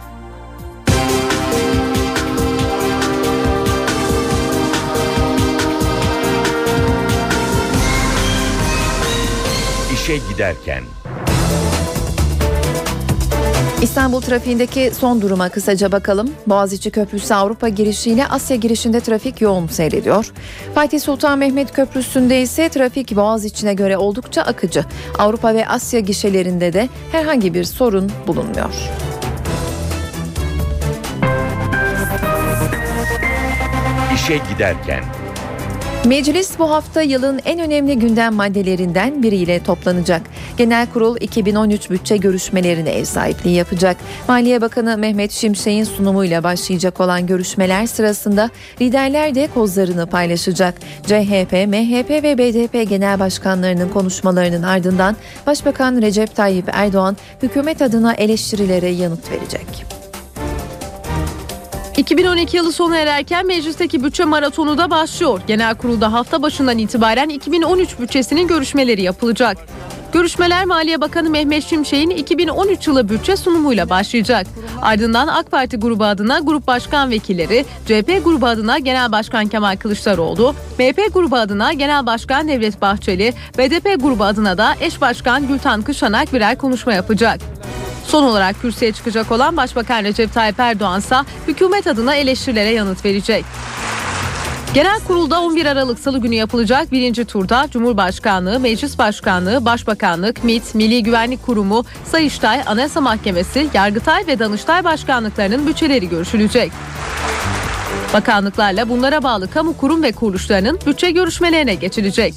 Speaker 1: İşe giderken.
Speaker 3: İstanbul trafiğindeki son duruma kısaca bakalım. Boğaziçi Köprüsü Avrupa girişiyle Asya girişinde trafik yoğun seyrediyor. Fatih Sultan Mehmet Köprüsü'nde ise trafik Boğaziçi'ne göre oldukça akıcı. Avrupa ve Asya gişelerinde de herhangi bir sorun bulunmuyor.
Speaker 1: İşe giderken.
Speaker 3: Meclis bu hafta yılın en önemli gündem maddelerinden biriyle toplanacak. Genel Kurul 2013 bütçe görüşmelerine ev sahipliği yapacak. Maliye Bakanı Mehmet Şimşek'in sunumuyla başlayacak olan görüşmeler sırasında liderler de kozlarını paylaşacak. CHP, MHP ve BDP genel başkanlarının konuşmalarının ardından Başbakan Recep Tayyip Erdoğan hükümet adına eleştirilere yanıt verecek.
Speaker 14: 2012 yılı sona ererken meclisteki bütçe maratonu da başlıyor. Genel kurulda hafta başından itibaren 2013 bütçesinin görüşmeleri yapılacak. Görüşmeler Maliye Bakanı Mehmet Şimşek'in 2013 yılı bütçe sunumuyla başlayacak. Ardından AK Parti grubu adına grup başkan vekilleri, CHP grubu adına Genel Başkan Kemal Kılıçdaroğlu, MHP grubu adına Genel Başkan Devlet Bahçeli, BDP grubu adına da eş başkan Gültan Kışanak birer konuşma yapacak. Son olarak kürsüye çıkacak olan Başbakan Recep Tayyip Erdoğan ise hükümet adına eleştirilere yanıt verecek. Genel kurulda 11 Aralık Salı günü yapılacak birinci turda Cumhurbaşkanlığı, Meclis Başkanlığı, Başbakanlık, MİT, Milli Güvenlik Kurumu, Sayıştay, Anayasa Mahkemesi, Yargıtay ve Danıştay Başkanlıklarının bütçeleri görüşülecek. Bakanlıklarla bunlara bağlı kamu kurum ve kuruluşlarının bütçe görüşmelerine geçilecek.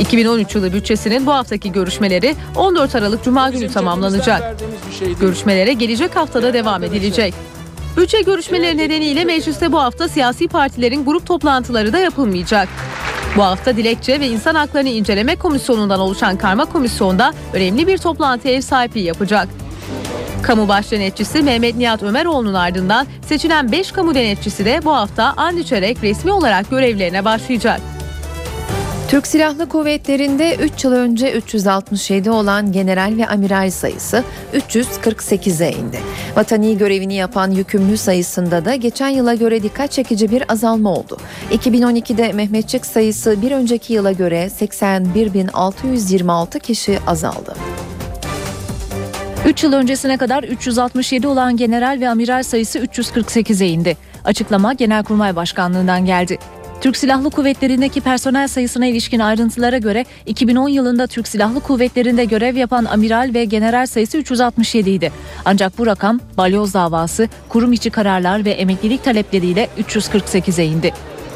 Speaker 14: 2013 yılı bütçesinin bu haftaki görüşmeleri 14 Aralık Cuma günü tamamlanacak. Görüşmelere gelecek haftada devam edilecek. Bütçe görüşmeleri nedeniyle mecliste bu hafta siyasi partilerin grup toplantıları da yapılmayacak. Bu hafta Dilekçe ve İnsan Haklarını İnceleme Komisyonu'ndan oluşan karma komisyonda önemli bir toplantı ev sahipliği yapacak. Kamu baş denetçisi Mehmet Nihat Ömeroğlu'nun ardından seçilen 5 kamu denetçisi de bu hafta and içerek resmi olarak görevlerine başlayacak.
Speaker 3: Türk Silahlı Kuvvetleri'nde 3 yıl önce 367 olan general ve amiral sayısı 348'e indi. Vatani görevini yapan yükümlü sayısında da geçen yıla göre dikkat çekici bir azalma oldu. 2012'de Mehmetçik sayısı bir önceki yıla göre 81.626 kişi azaldı.
Speaker 16: 3 yıl öncesine kadar 367 olan general ve amiral sayısı 348'e indi. Açıklama Genelkurmay Başkanlığı'ndan geldi. Türk Silahlı Kuvvetleri'ndeki personel sayısına ilişkin ayrıntılara göre 2010 yılında Türk Silahlı Kuvvetleri'nde görev yapan amiral ve general sayısı 367 idi. Ancak bu rakam balyoz davası, kurum içi kararlar ve emeklilik talepleriyle 348'e indi.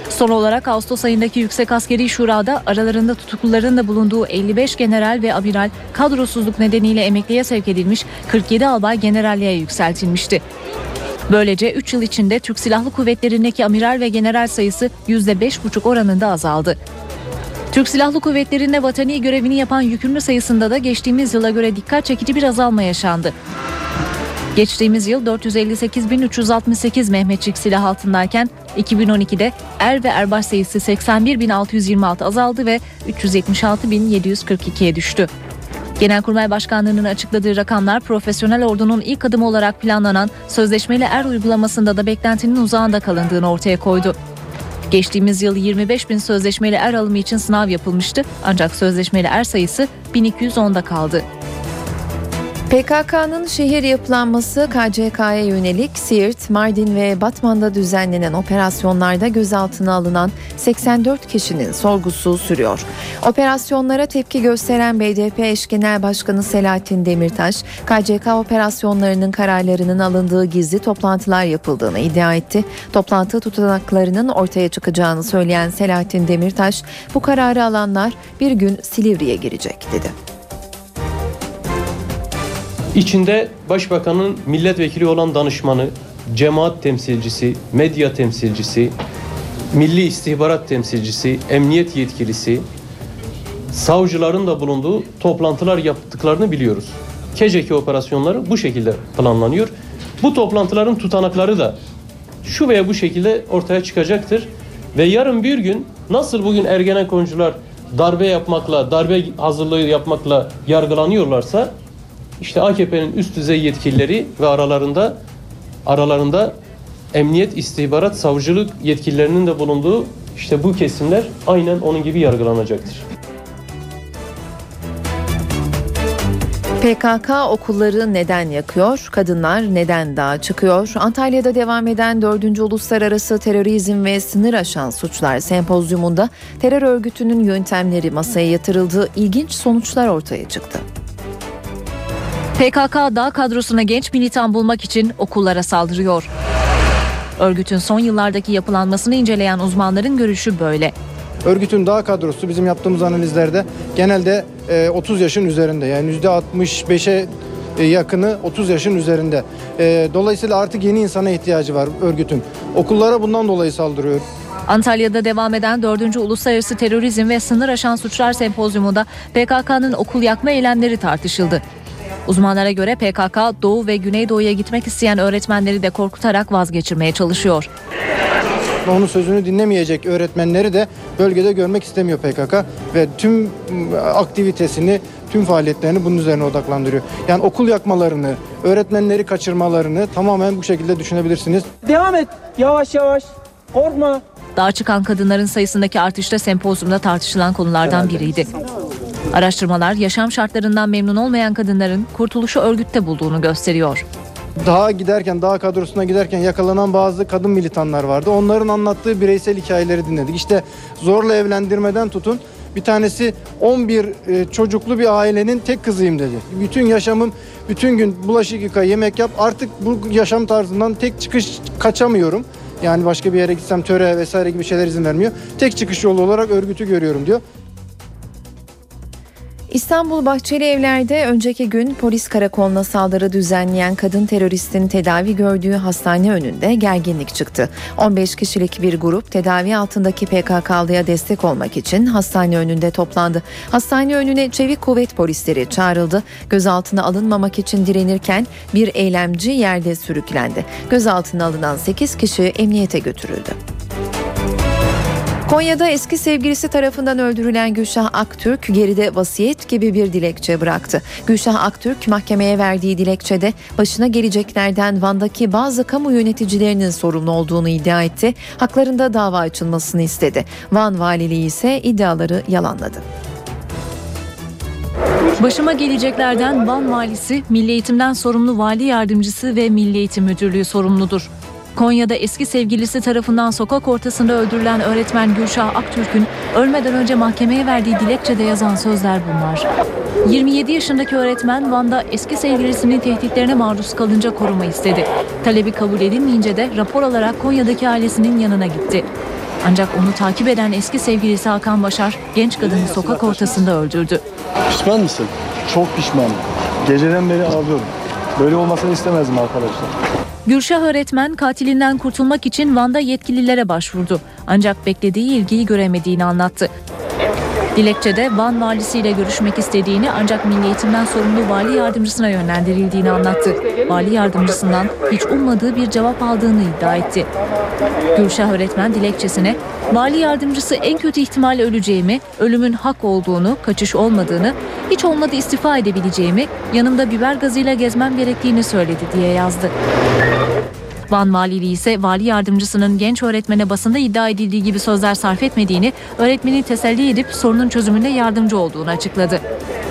Speaker 16: Son olarak Ağustos ayındaki Yüksek Askeri Şura'da aralarında tutukluların da bulunduğu 55 general ve amiral kadrosuzluk nedeniyle emekliye sevk edilmiş 47 albay generalliğe yükseltilmişti. Böylece 3 yıl içinde Türk Silahlı Kuvvetleri'ndeki amiral ve general sayısı %5,5 oranında azaldı. Türk Silahlı Kuvvetleri'nde vatani görevini yapan yükümlü sayısında da geçtiğimiz yıla göre dikkat çekici bir azalma yaşandı. Geçtiğimiz yıl 458.368 Mehmetçik silah altındayken 2012'de er ve erbaş sayısı 81.626 azaldı ve 376.742'ye düştü. Genelkurmay Başkanlığı'nın açıkladığı rakamlar profesyonel ordunun ilk adımı olarak planlanan sözleşmeli er uygulamasında da beklentinin uzağında kalındığını ortaya koydu. Geçtiğimiz yıl 25 bin sözleşmeli er alımı için sınav yapılmıştı ancak sözleşmeli er sayısı 1210'da kaldı.
Speaker 3: PKK'nın şehir yapılanması KCK'ya yönelik Siirt, Mardin ve Batman'da düzenlenen operasyonlarda gözaltına alınan 84 kişinin sorgusu sürüyor. Operasyonlara tepki gösteren BDP eş genel başkanı Selahattin Demirtaş, KCK operasyonlarının kararlarının alındığı gizli toplantılar yapıldığını iddia etti. Toplantı tutanaklarının ortaya çıkacağını söyleyen Selahattin Demirtaş, bu kararı alanlar bir gün Silivri'ye girecek dedi.
Speaker 17: İçinde başbakanın milletvekili olan danışmanı, cemaat temsilcisi, medya temsilcisi, milli istihbarat temsilcisi, emniyet yetkilisi, savcıların da bulunduğu toplantılar yaptıklarını biliyoruz. Keceki operasyonları bu şekilde planlanıyor. Bu toplantıların tutanakları da şu veya bu şekilde ortaya çıkacaktır. Ve yarın bir gün nasıl bugün Ergenekoncular darbe yapmakla, darbe hazırlığı yapmakla yargılanıyorlarsa işte AKP'nin üst düzey yetkilileri ve aralarında aralarında emniyet, istihbarat, savcılık yetkililerinin de bulunduğu işte bu kesimler aynen onun gibi yargılanacaktır.
Speaker 3: PKK okulları neden yakıyor? Kadınlar neden dağa çıkıyor? Antalya'da devam eden 4. Uluslararası Terörizm ve Sınır Aşan Suçlar Sempozyumunda terör örgütünün yöntemleri masaya yatırıldı. İlginç sonuçlar ortaya çıktı.
Speaker 16: PKK dağ kadrosuna genç militan bulmak için okullara saldırıyor. Örgütün son yıllardaki yapılanmasını inceleyen uzmanların görüşü böyle.
Speaker 18: Örgütün dağ kadrosu bizim yaptığımız analizlerde genelde e, 30 yaşın üzerinde yani %65'e e, yakını 30 yaşın üzerinde. E, dolayısıyla artık yeni insana ihtiyacı var örgütün. Okullara bundan dolayı saldırıyor.
Speaker 16: Antalya'da devam eden 4. Uluslararası Terörizm ve Sınır Aşan Suçlar Sempozyumunda PKK'nın okul yakma eylemleri tartışıldı. Uzmanlara göre PKK Doğu ve Güneydoğu'ya gitmek isteyen öğretmenleri de korkutarak vazgeçirmeye çalışıyor.
Speaker 18: Onun sözünü dinlemeyecek öğretmenleri de bölgede görmek istemiyor PKK ve tüm aktivitesini, tüm faaliyetlerini bunun üzerine odaklandırıyor. Yani okul yakmalarını, öğretmenleri kaçırmalarını tamamen bu şekilde düşünebilirsiniz.
Speaker 19: Devam et yavaş yavaş korkma.
Speaker 16: Dağa çıkan kadınların sayısındaki artış da sempozyumda tartışılan konulardan biriydi. Araştırmalar yaşam şartlarından memnun olmayan kadınların kurtuluşu örgütte bulduğunu gösteriyor.
Speaker 18: Dağa giderken, dağ kadrosuna giderken yakalanan bazı kadın militanlar vardı. Onların anlattığı bireysel hikayeleri dinledik. İşte zorla evlendirmeden tutun bir tanesi 11 çocuklu bir ailenin tek kızıyım dedi. Bütün yaşamım bütün gün bulaşık yıka, yemek yap. Artık bu yaşam tarzından tek çıkış kaçamıyorum. Yani başka bir yere gitsem töre vesaire gibi şeyler izin vermiyor. Tek çıkış yolu olarak örgütü görüyorum diyor.
Speaker 3: İstanbul Bahçeli Evler'de önceki gün polis karakoluna saldırı düzenleyen kadın teröristin tedavi gördüğü hastane önünde gerginlik çıktı. 15 kişilik bir grup tedavi altındaki PKK'lıya destek olmak için hastane önünde toplandı. Hastane önüne çevik kuvvet polisleri çağrıldı. Gözaltına alınmamak için direnirken bir eylemci yerde sürüklendi. Gözaltına alınan 8 kişi emniyete götürüldü. Konya'da eski sevgilisi tarafından öldürülen Gülşah Aktürk geride vasiyet gibi bir dilekçe bıraktı. Gülşah Aktürk mahkemeye verdiği dilekçede başına geleceklerden Van'daki bazı kamu yöneticilerinin sorumlu olduğunu iddia etti. Haklarında dava açılmasını istedi. Van valiliği ise iddiaları yalanladı.
Speaker 16: Başıma geleceklerden Van valisi, Milli Eğitimden sorumlu vali yardımcısı ve Milli Eğitim Müdürlüğü sorumludur. Konya'da eski sevgilisi tarafından sokak ortasında öldürülen öğretmen Gülşah Aktürk'ün ölmeden önce mahkemeye verdiği dilekçede yazan sözler bunlar. 27 yaşındaki öğretmen Van'da eski sevgilisinin tehditlerine maruz kalınca koruma istedi. Talebi kabul edilmeyince de rapor alarak Konya'daki ailesinin yanına gitti. Ancak onu takip eden eski sevgilisi Hakan Başar genç kadını sokak ortasında öldürdü.
Speaker 20: Pişman mısın? Çok pişmanım. Geceden beri ağlıyorum. Böyle olmasını istemezdim arkadaşlar.
Speaker 16: Gülşah öğretmen katilinden kurtulmak için Van'da yetkililere başvurdu. Ancak beklediği ilgiyi göremediğini anlattı. Dilekçede Van valisiyle görüşmek istediğini ancak Milli Eğitimden sorumlu vali yardımcısına yönlendirildiğini anlattı. Vali yardımcısından hiç ummadığı bir cevap aldığını iddia etti. Gülşah öğretmen dilekçesine vali yardımcısı en kötü ihtimalle öleceğimi, ölümün hak olduğunu, kaçış olmadığını, hiç olmadı istifa edebileceğimi, yanımda biber gazıyla gezmem gerektiğini söyledi diye yazdı. Van Valiliği ise vali yardımcısının genç öğretmene basında iddia edildiği gibi sözler sarf etmediğini, öğretmeni teselli edip sorunun çözümünde yardımcı olduğunu açıkladı.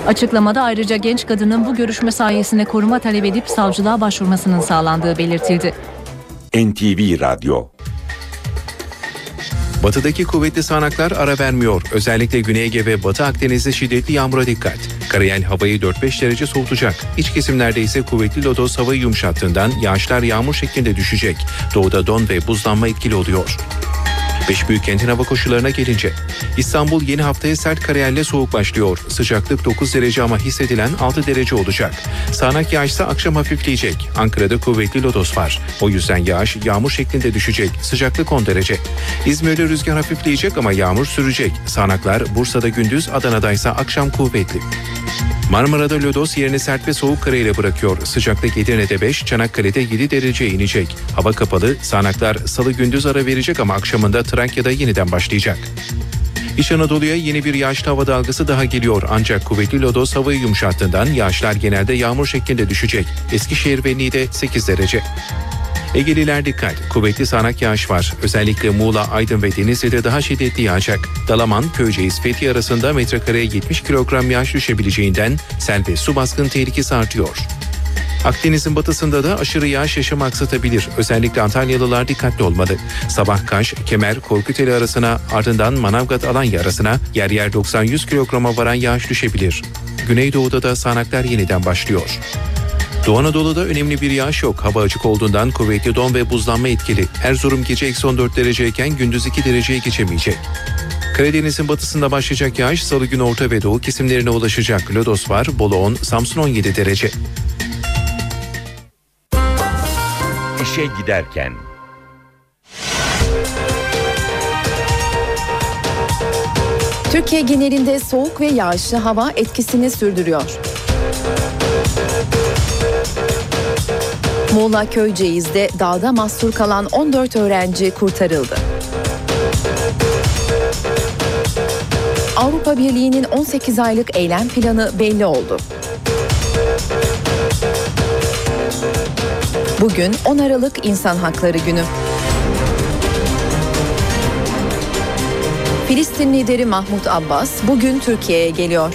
Speaker 16: Açıklamada ayrıca genç kadının bu görüşme sayesinde koruma talep edip savcılığa başvurmasının sağlandığı belirtildi.
Speaker 1: NTV Radyo
Speaker 21: Batıdaki kuvvetli sağanaklar ara vermiyor. Özellikle Güney Ege ve Batı Akdeniz'de şiddetli yağmura dikkat. Karayel havayı 4-5 derece soğutacak. İç kesimlerde ise kuvvetli lodos havayı yumuşattığından yağışlar yağmur şeklinde düşecek. Doğuda don ve buzlanma etkili oluyor. Beş büyük kentin hava koşullarına gelince İstanbul yeni haftaya sert karayelle soğuk başlıyor. Sıcaklık 9 derece ama hissedilen 6 derece olacak. Sağanak yağışsa akşam hafifleyecek. Ankara'da kuvvetli lodos var. O yüzden yağış yağmur şeklinde düşecek. Sıcaklık 10 derece. İzmir'de rüzgar hafifleyecek ama yağmur sürecek. Sağanaklar Bursa'da gündüz, Adana'da ise akşam kuvvetli. Marmara'da lodos yerini sert ve soğuk karayla bırakıyor. Sıcaklık Edirne'de 5, Çanakkale'de 7 dereceye inecek. Hava kapalı, sağanaklar salı gündüz ara verecek ama akşamında Trakya'da yeniden başlayacak. İç Anadolu'ya yeni bir yağışlı hava dalgası daha geliyor ancak kuvvetli lodos havayı yumuşattığından yağışlar genelde yağmur şeklinde düşecek. Eskişehir ve Niğde 8 derece. Egeliler dikkat. Kuvvetli sağanak yağış var. Özellikle Muğla, Aydın ve Denizli'de daha şiddetli yağacak. Dalaman, Köyceğiz, Fethi arasında metrekareye 70 kilogram yağış düşebileceğinden sel ve su baskın tehlikesi artıyor. Akdeniz'in batısında da aşırı yağış yaşamı aksatabilir. Özellikle Antalyalılar dikkatli olmalı. Sabah Kaş, Kemer, Korkuteli arasına ardından Manavgat Alanya arasına yer yer 90-100 kilograma varan yağış düşebilir. Güneydoğu'da da sağanaklar yeniden başlıyor. Doğu Anadolu'da önemli bir yağış yok. Hava açık olduğundan kuvvetli don ve buzlanma etkili. Erzurum gece eksi 14 dereceyken gündüz 2 dereceye geçemeyecek. Karadeniz'in batısında başlayacak yağış salı günü orta ve doğu kesimlerine ulaşacak. Lodos var, Bolu 10, Samsun 17 derece.
Speaker 1: İşe giderken
Speaker 3: Türkiye genelinde soğuk ve yağışlı hava etkisini sürdürüyor. Muğla Köyceğiz'de dağda mahsur kalan 14 öğrenci kurtarıldı. Avrupa Birliği'nin 18 aylık eylem planı belli oldu. Bugün 10 Aralık İnsan Hakları Günü. Filistin lideri Mahmut Abbas bugün Türkiye'ye geliyor.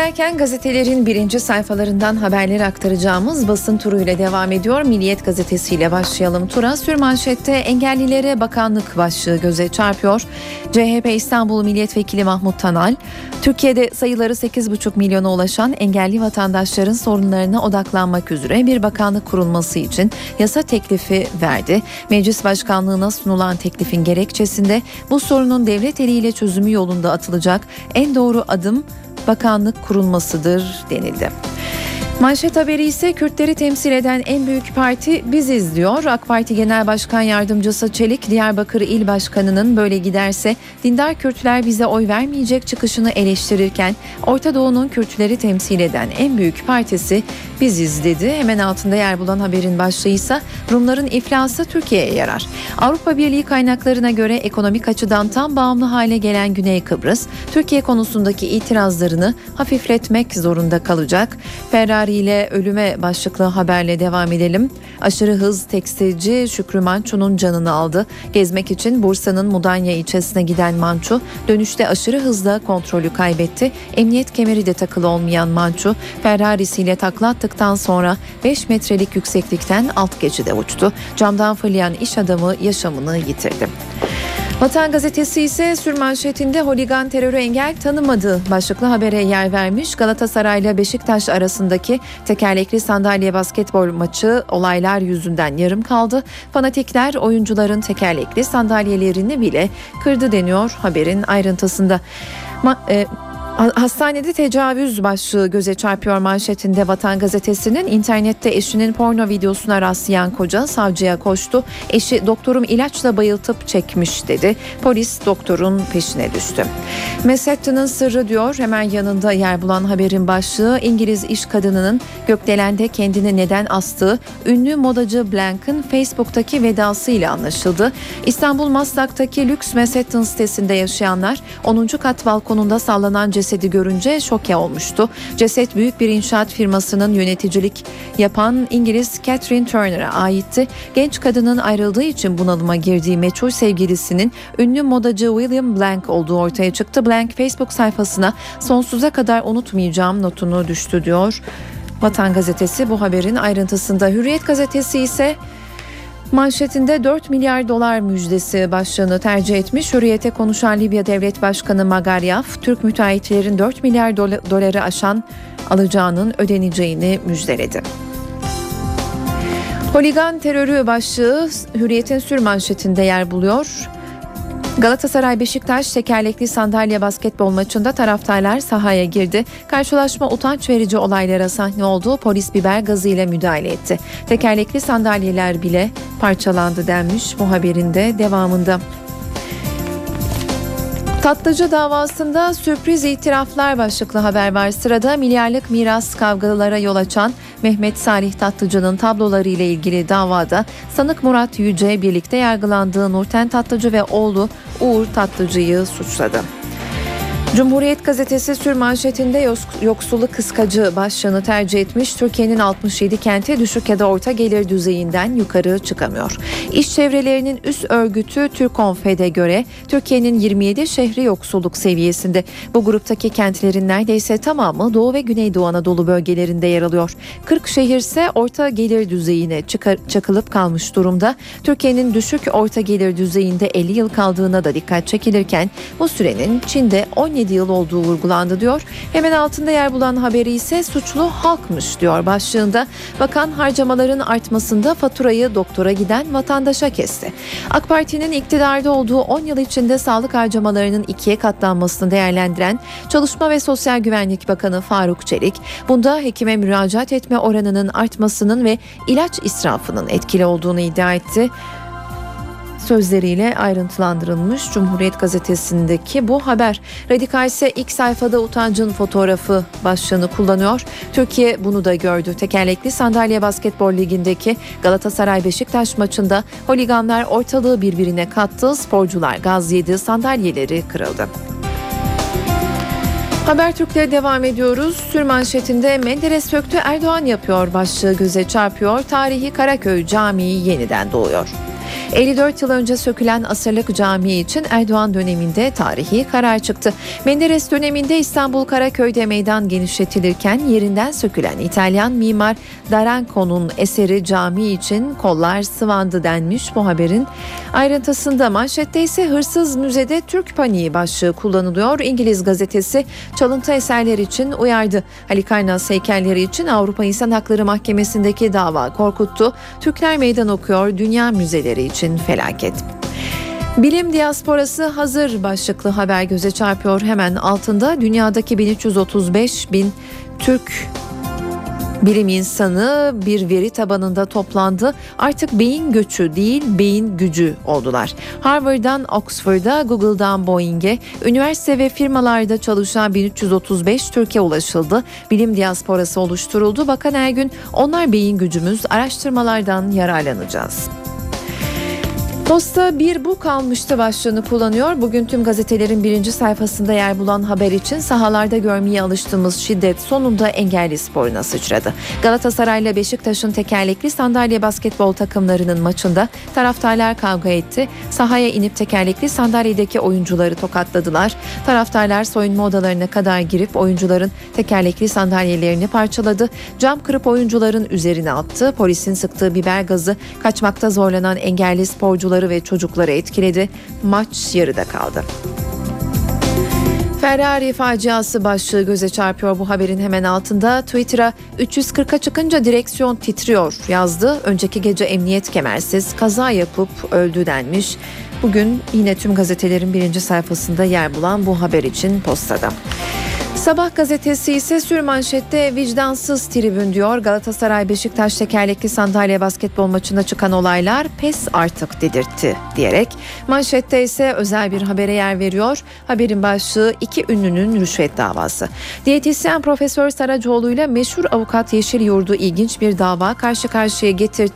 Speaker 3: İşe giderken gazetelerin birinci sayfalarından haberleri aktaracağımız basın turuyla devam ediyor. Milliyet gazetesiyle başlayalım tura. Sürmanşette engellilere bakanlık başlığı göze çarpıyor. CHP İstanbul Milletvekili Mahmut Tanal, Türkiye'de sayıları 8,5 milyona ulaşan engelli vatandaşların sorunlarına odaklanmak üzere bir bakanlık kurulması için yasa teklifi verdi. Meclis başkanlığına sunulan teklifin gerekçesinde bu sorunun devlet eliyle çözümü yolunda atılacak en doğru adım bakanlık kurulmasıdır denildi. Manşet haberi ise Kürtleri temsil eden en büyük parti biziz diyor. AK Parti Genel Başkan Yardımcısı Çelik, Diyarbakır İl Başkanı'nın böyle giderse dindar Kürtler bize oy vermeyecek çıkışını eleştirirken Orta Doğu'nun Kürtleri temsil eden en büyük partisi biziz dedi. Hemen altında yer bulan haberin başlığı ise Rumların iflası Türkiye'ye yarar. Avrupa Birliği kaynaklarına göre ekonomik açıdan tam bağımlı hale gelen Güney Kıbrıs, Türkiye konusundaki itirazlarını hafifletmek zorunda kalacak. Ferrari ile ölüme başlıklı haberle devam edelim. Aşırı hız tekstilci Şükrü Manço'nun canını aldı. Gezmek için Bursa'nın Mudanya ilçesine giden Manço dönüşte aşırı hızla kontrolü kaybetti. Emniyet kemeri de takılı olmayan Manço Ferrari'siyle takla attıktan sonra 5 metrelik yükseklikten alt geçide uçtu. Camdan fırlayan iş adamı yaşamını yitirdi. Vatan gazetesi ise sürmanşetinde holigan terörü engel tanımadığı başlıklı habere yer vermiş. Galatasaray ile Beşiktaş arasındaki tekerlekli sandalye basketbol maçı olaylar yüzünden yarım kaldı. Fanatikler oyuncuların tekerlekli sandalyelerini bile kırdı deniyor haberin ayrıntısında. Ma- e, Hastanede tecavüz başlığı göze çarpıyor manşetinde Vatan Gazetesi'nin internette eşinin porno videosuna rastlayan koca savcıya koştu. Eşi doktorum ilaçla bayıltıp çekmiş dedi. Polis doktorun peşine düştü. Manhattan'ın sırrı diyor hemen yanında yer bulan haberin başlığı İngiliz iş kadınının gökdelende kendini neden astığı ünlü modacı Blank'ın Facebook'taki vedasıyla anlaşıldı. İstanbul Maslak'taki lüks Manhattan sitesinde yaşayanlar 10. kat balkonunda sallanan cesedi görünce şoke olmuştu. Ceset büyük bir inşaat firmasının yöneticilik yapan İngiliz Catherine Turner'a aitti. Genç kadının ayrıldığı için bunalıma girdiği meçhul sevgilisinin ünlü modacı William Blank olduğu ortaya çıktı. Blank Facebook sayfasına sonsuza kadar unutmayacağım notunu düştü diyor. Vatan gazetesi bu haberin ayrıntısında. Hürriyet gazetesi ise Manşetinde 4 milyar dolar müjdesi başlığını tercih etmiş. Hürriyete konuşan Libya Devlet Başkanı Magaryaf, Türk müteahhitlerin 4 milyar doları aşan alacağının ödeneceğini müjdeledi. Holigan terörü başlığı Hürriyet'in sür manşetinde yer buluyor. Galatasaray Beşiktaş tekerlekli sandalye basketbol maçında taraftarlar sahaya girdi. Karşılaşma utanç verici olaylara sahne oldu. Polis biber gazı ile müdahale etti. Tekerlekli sandalyeler bile parçalandı denmiş bu haberinde devamında. Tatlıcı davasında sürpriz itiraflar başlıklı haber var. Sırada milyarlık miras kavgalara yol açan Mehmet Salih Tatlıcı'nın tabloları ile ilgili davada sanık Murat Yüce birlikte yargılandığı Nurten Tatlıcı ve oğlu Uğur Tatlıcı'yı suçladı. Cumhuriyet gazetesi sür manşetinde yoksulu kıskacı başlığını tercih etmiş. Türkiye'nin 67 kenti düşük ya da orta gelir düzeyinden yukarı çıkamıyor. İş çevrelerinin üst örgütü Türkonfed'e göre Türkiye'nin 27 şehri yoksulluk seviyesinde. Bu gruptaki kentlerin neredeyse tamamı Doğu ve Güneydoğu Anadolu bölgelerinde yer alıyor. 40 şehir ise orta gelir düzeyine çıkar, çakılıp kalmış durumda. Türkiye'nin düşük orta gelir düzeyinde 50 yıl kaldığına da dikkat çekilirken bu sürenin Çin'de 17 17 yıl olduğu vurgulandı diyor. Hemen altında yer bulan haberi ise suçlu halkmış diyor başlığında. Bakan harcamaların artmasında faturayı doktora giden vatandaşa kesti. AK Parti'nin iktidarda olduğu 10 yıl içinde sağlık harcamalarının ikiye katlanmasını değerlendiren Çalışma ve Sosyal Güvenlik Bakanı Faruk Çelik, bunda hekime müracaat etme oranının artmasının ve ilaç israfının etkili olduğunu iddia etti sözleriyle ayrıntılandırılmış Cumhuriyet Gazetesi'ndeki bu haber. Radikal ise ilk sayfada utancın fotoğrafı başlığını kullanıyor. Türkiye bunu da gördü. Tekerlekli sandalye basketbol ligindeki Galatasaray Beşiktaş maçında holiganlar ortalığı birbirine kattı. Sporcular gaz yedi, sandalyeleri kırıldı. Habertürk'te devam ediyoruz. Sür manşetinde Menderes söktü Erdoğan yapıyor başlığı göze çarpıyor. Tarihi Karaköy Camii yeniden doğuyor. 54 yıl önce sökülen asırlık cami için Erdoğan döneminde tarihi karar çıktı. Menderes döneminde İstanbul Karaköy'de meydan genişletilirken yerinden sökülen İtalyan mimar Daranco'nun eseri cami için kollar sıvandı denmiş bu haberin. Ayrıntısında manşette ise hırsız müzede Türk paniği başlığı kullanılıyor. İngiliz gazetesi çalıntı eserler için uyardı. Halikarnas heykelleri için Avrupa İnsan Hakları Mahkemesi'ndeki dava korkuttu. Türkler meydan okuyor dünya müzeleri için felaket. Bilim diasporası hazır başlıklı haber göze çarpıyor hemen altında dünyadaki 1335 bin Türk Bilim insanı bir veri tabanında toplandı. Artık beyin göçü değil beyin gücü oldular. Harvard'dan Oxford'a, Google'dan Boeing'e, üniversite ve firmalarda çalışan 1335 Türkiye ulaşıldı. Bilim diasporası oluşturuldu. Bakan Ergün onlar beyin gücümüz araştırmalardan yararlanacağız. Posta bir bu kalmıştı başlığını kullanıyor. Bugün tüm gazetelerin birinci sayfasında yer bulan haber için sahalarda görmeye alıştığımız şiddet sonunda engelli sporuna sıçradı. Galatasaray ile Beşiktaş'ın tekerlekli sandalye basketbol takımlarının maçında taraftarlar kavga etti. Sahaya inip tekerlekli sandalyedeki oyuncuları tokatladılar. Taraftarlar soyunma odalarına kadar girip oyuncuların tekerlekli sandalyelerini parçaladı. Cam kırıp oyuncuların üzerine attı. Polisin sıktığı biber gazı kaçmakta zorlanan engelli sporcuları kadınları ve çocukları etkiledi. Maç yarıda kaldı. Ferrari faciası başlığı göze çarpıyor bu haberin hemen altında. Twitter'a 340'a çıkınca direksiyon titriyor yazdı. Önceki gece emniyet kemersiz kaza yapıp öldü denmiş. Bugün yine tüm gazetelerin birinci sayfasında yer bulan bu haber için postada. Sabah gazetesi ise sürmanşette vicdansız tribün diyor. Galatasaray Beşiktaş tekerlekli sandalye basketbol maçında çıkan olaylar pes artık dedirtti diyerek. Manşette ise özel bir habere yer veriyor. Haberin başlığı iki ünlünün rüşvet davası. Diyetisyen Profesör Saracoğlu ile meşhur avukat Yeşil Yurdu ilginç bir dava karşı karşıya getirdi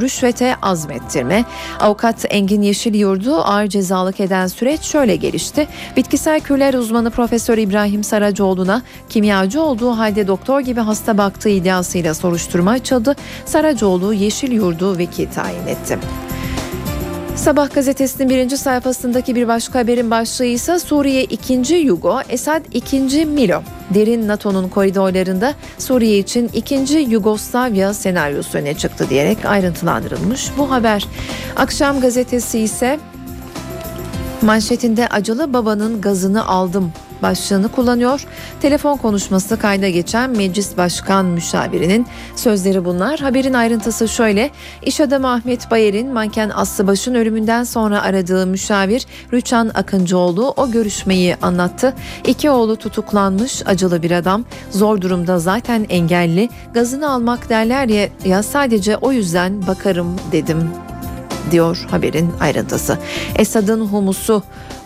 Speaker 3: rüşvete azmettirme. Avukat Engin Yeşil Yurdu ağır cezalık eden süreç şöyle gelişti. Bitkisel kürler uzmanı Profesör İbrahim Saracoğlu'na kimyacı olduğu halde doktor gibi hasta baktığı iddiasıyla soruşturma açıldı. Saracoğlu Yeşil Yurdu vekil tayin etti. Sabah gazetesinin birinci sayfasındaki bir başka haberin başlığı ise Suriye 2. Yugo, Esad 2. Milo. Derin NATO'nun koridorlarında Suriye için 2. Yugoslavya senaryosu öne çıktı diyerek ayrıntılandırılmış bu haber. Akşam gazetesi ise manşetinde acılı babanın gazını aldım başlığını kullanıyor. Telefon konuşması kayda geçen Meclis Başkan Müşavirinin sözleri bunlar. Haberin ayrıntısı şöyle. İş adamı Ahmet Bayer'in manken Aslıbaş'ın ölümünden sonra aradığı müşavir Rüçhan Akıncıoğlu o görüşmeyi anlattı. İki oğlu tutuklanmış acılı bir adam. Zor durumda zaten engelli. Gazını almak derler ya, ya sadece o yüzden bakarım dedim diyor haberin ayrıntısı. Esad'ın humusu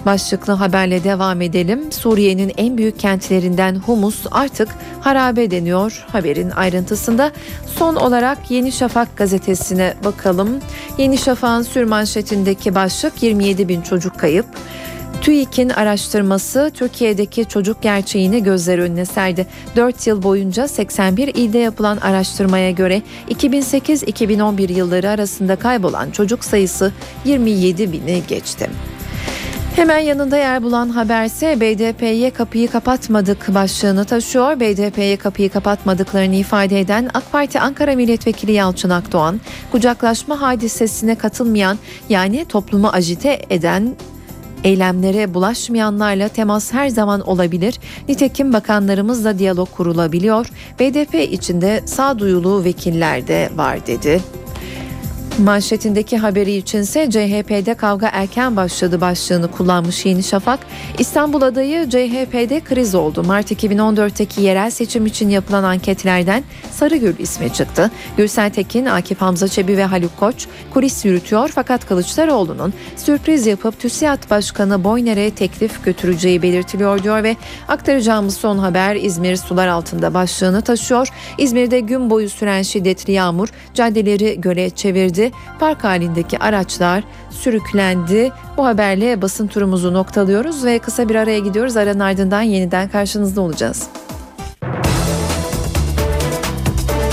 Speaker 3: başlıklı haberle devam edelim. Suriye'nin en büyük kentlerinden Humus artık harabe deniyor haberin ayrıntısında. Son olarak Yeni Şafak gazetesine bakalım. Yeni Şafak'ın sürmanşetindeki başlık 27 bin çocuk kayıp. TÜİK'in araştırması Türkiye'deki çocuk gerçeğini gözler önüne serdi. 4 yıl boyunca 81 ilde yapılan araştırmaya göre 2008-2011 yılları arasında kaybolan çocuk sayısı 27 bini geçti. Hemen yanında yer bulan haberse BDP'ye kapıyı kapatmadık başlığını taşıyor. BDP'ye kapıyı kapatmadıklarını ifade eden AK Parti Ankara Milletvekili Yalçın Akdoğan, kucaklaşma hadisesine katılmayan yani toplumu ajite eden Eylemlere bulaşmayanlarla temas her zaman olabilir. Nitekim bakanlarımızla diyalog kurulabiliyor. BDP içinde sağduyulu vekiller de var dedi. Manşetindeki haberi içinse CHP'de kavga erken başladı başlığını kullanmış Yeni Şafak. İstanbul adayı CHP'de kriz oldu. Mart 2014'teki yerel seçim için yapılan anketlerden Sarıgül ismi çıktı. Gürsel Tekin, Akif Hamza Çebi ve Haluk Koç kulis yürütüyor fakat Kılıçdaroğlu'nun sürpriz yapıp TÜSİAD Başkanı Boyner'e teklif götüreceği belirtiliyor diyor ve aktaracağımız son haber İzmir sular altında başlığını taşıyor. İzmir'de gün boyu süren şiddetli yağmur caddeleri göle çevirdi Park halindeki araçlar sürüklendi. Bu haberle basın turumuzu noktalıyoruz ve kısa bir araya gidiyoruz. Aranın ardından yeniden karşınızda olacağız.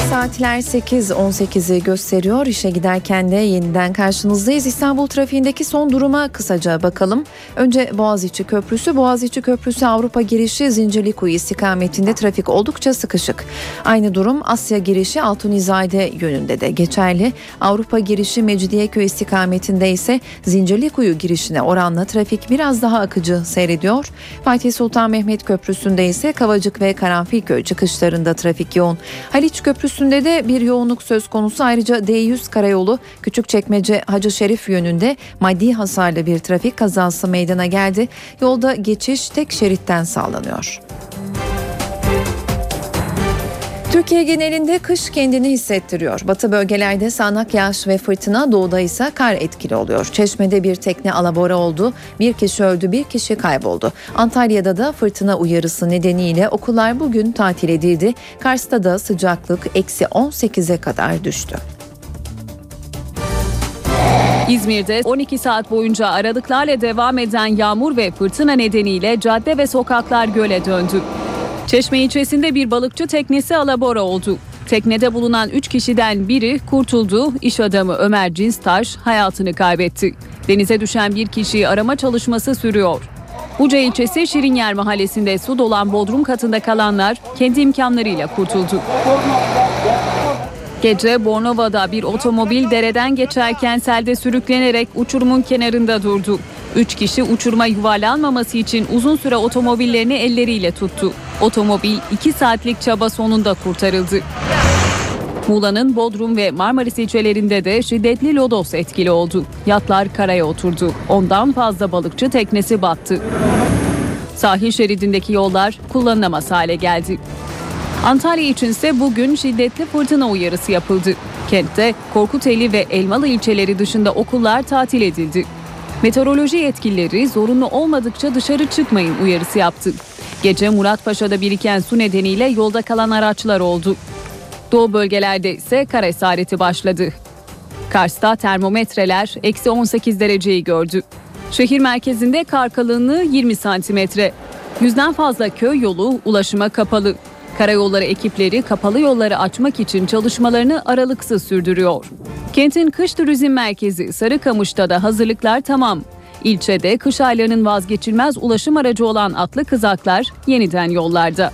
Speaker 3: Saatler 8.18'i gösteriyor. İşe giderken de yeniden karşınızdayız. İstanbul trafiğindeki son duruma kısaca bakalım. Önce Boğaziçi Köprüsü. Boğaziçi Köprüsü Avrupa girişi Zincirlikuyu istikametinde trafik oldukça sıkışık. Aynı durum Asya girişi Altunizade yönünde de geçerli. Avrupa girişi Mecidiyeköy istikametinde ise Zincirlikuyu girişine oranla trafik biraz daha akıcı seyrediyor. Fatih Sultan Mehmet Köprüsü'nde ise Kavacık ve Karanfilköy çıkışlarında trafik yoğun. Haliç Köprüsü'nde de bir yoğunluk söz konusu. Ayrıca D100 karayolu Küçükçekmece Hacı Şerif yönünde maddi hasarlı bir trafik kazası meydana geldi. Yolda geçiş tek şeritten sağlanıyor. Türkiye genelinde kış kendini hissettiriyor. Batı bölgelerde sağanak yağış ve fırtına, doğuda ise kar etkili oluyor. Çeşme'de bir tekne alabora oldu, bir kişi öldü, bir kişi kayboldu. Antalya'da da fırtına uyarısı nedeniyle okullar bugün tatil edildi. Kars'ta da sıcaklık eksi 18'e kadar düştü.
Speaker 2: İzmir'de 12 saat boyunca aralıklarla devam eden yağmur ve fırtına nedeniyle cadde ve sokaklar göle döndü. Çeşme ilçesinde bir balıkçı teknesi alabora oldu. Teknede bulunan 3 kişiden biri kurtuldu. İş adamı Ömer Cinstaş hayatını kaybetti. Denize düşen bir kişiyi arama çalışması sürüyor. Buca ilçesi Şirinyer mahallesinde su dolan bodrum katında kalanlar kendi imkanlarıyla kurtuldu. Gece Bornova'da bir otomobil dereden geçerken selde sürüklenerek uçurumun kenarında durdu. Üç kişi uçuruma yuvarlanmaması için uzun süre otomobillerini elleriyle tuttu. Otomobil 2 saatlik çaba sonunda kurtarıldı. Muğla'nın Bodrum ve Marmaris ilçelerinde de şiddetli lodos etkili oldu. Yatlar karaya oturdu. Ondan fazla balıkçı teknesi battı. Sahil şeridindeki yollar kullanılamaz hale geldi. Antalya içinse bugün şiddetli fırtına uyarısı yapıldı. Kentte Korkuteli ve Elmalı ilçeleri dışında okullar tatil edildi. Meteoroloji yetkilileri zorunlu olmadıkça dışarı çıkmayın uyarısı yaptı. Gece Muratpaşa'da biriken su nedeniyle yolda kalan araçlar oldu. Doğu bölgelerde ise kar esareti başladı. Kars'ta termometreler eksi 18 dereceyi gördü. Şehir merkezinde kar kalınlığı 20 santimetre. Yüzden fazla köy yolu ulaşıma kapalı. Karayolları ekipleri kapalı yolları açmak için çalışmalarını aralıksız sürdürüyor. Kentin kış turizm merkezi Sarıkamış'ta da hazırlıklar tamam. İlçede kış aylarının vazgeçilmez ulaşım aracı olan atlı kızaklar yeniden yollarda.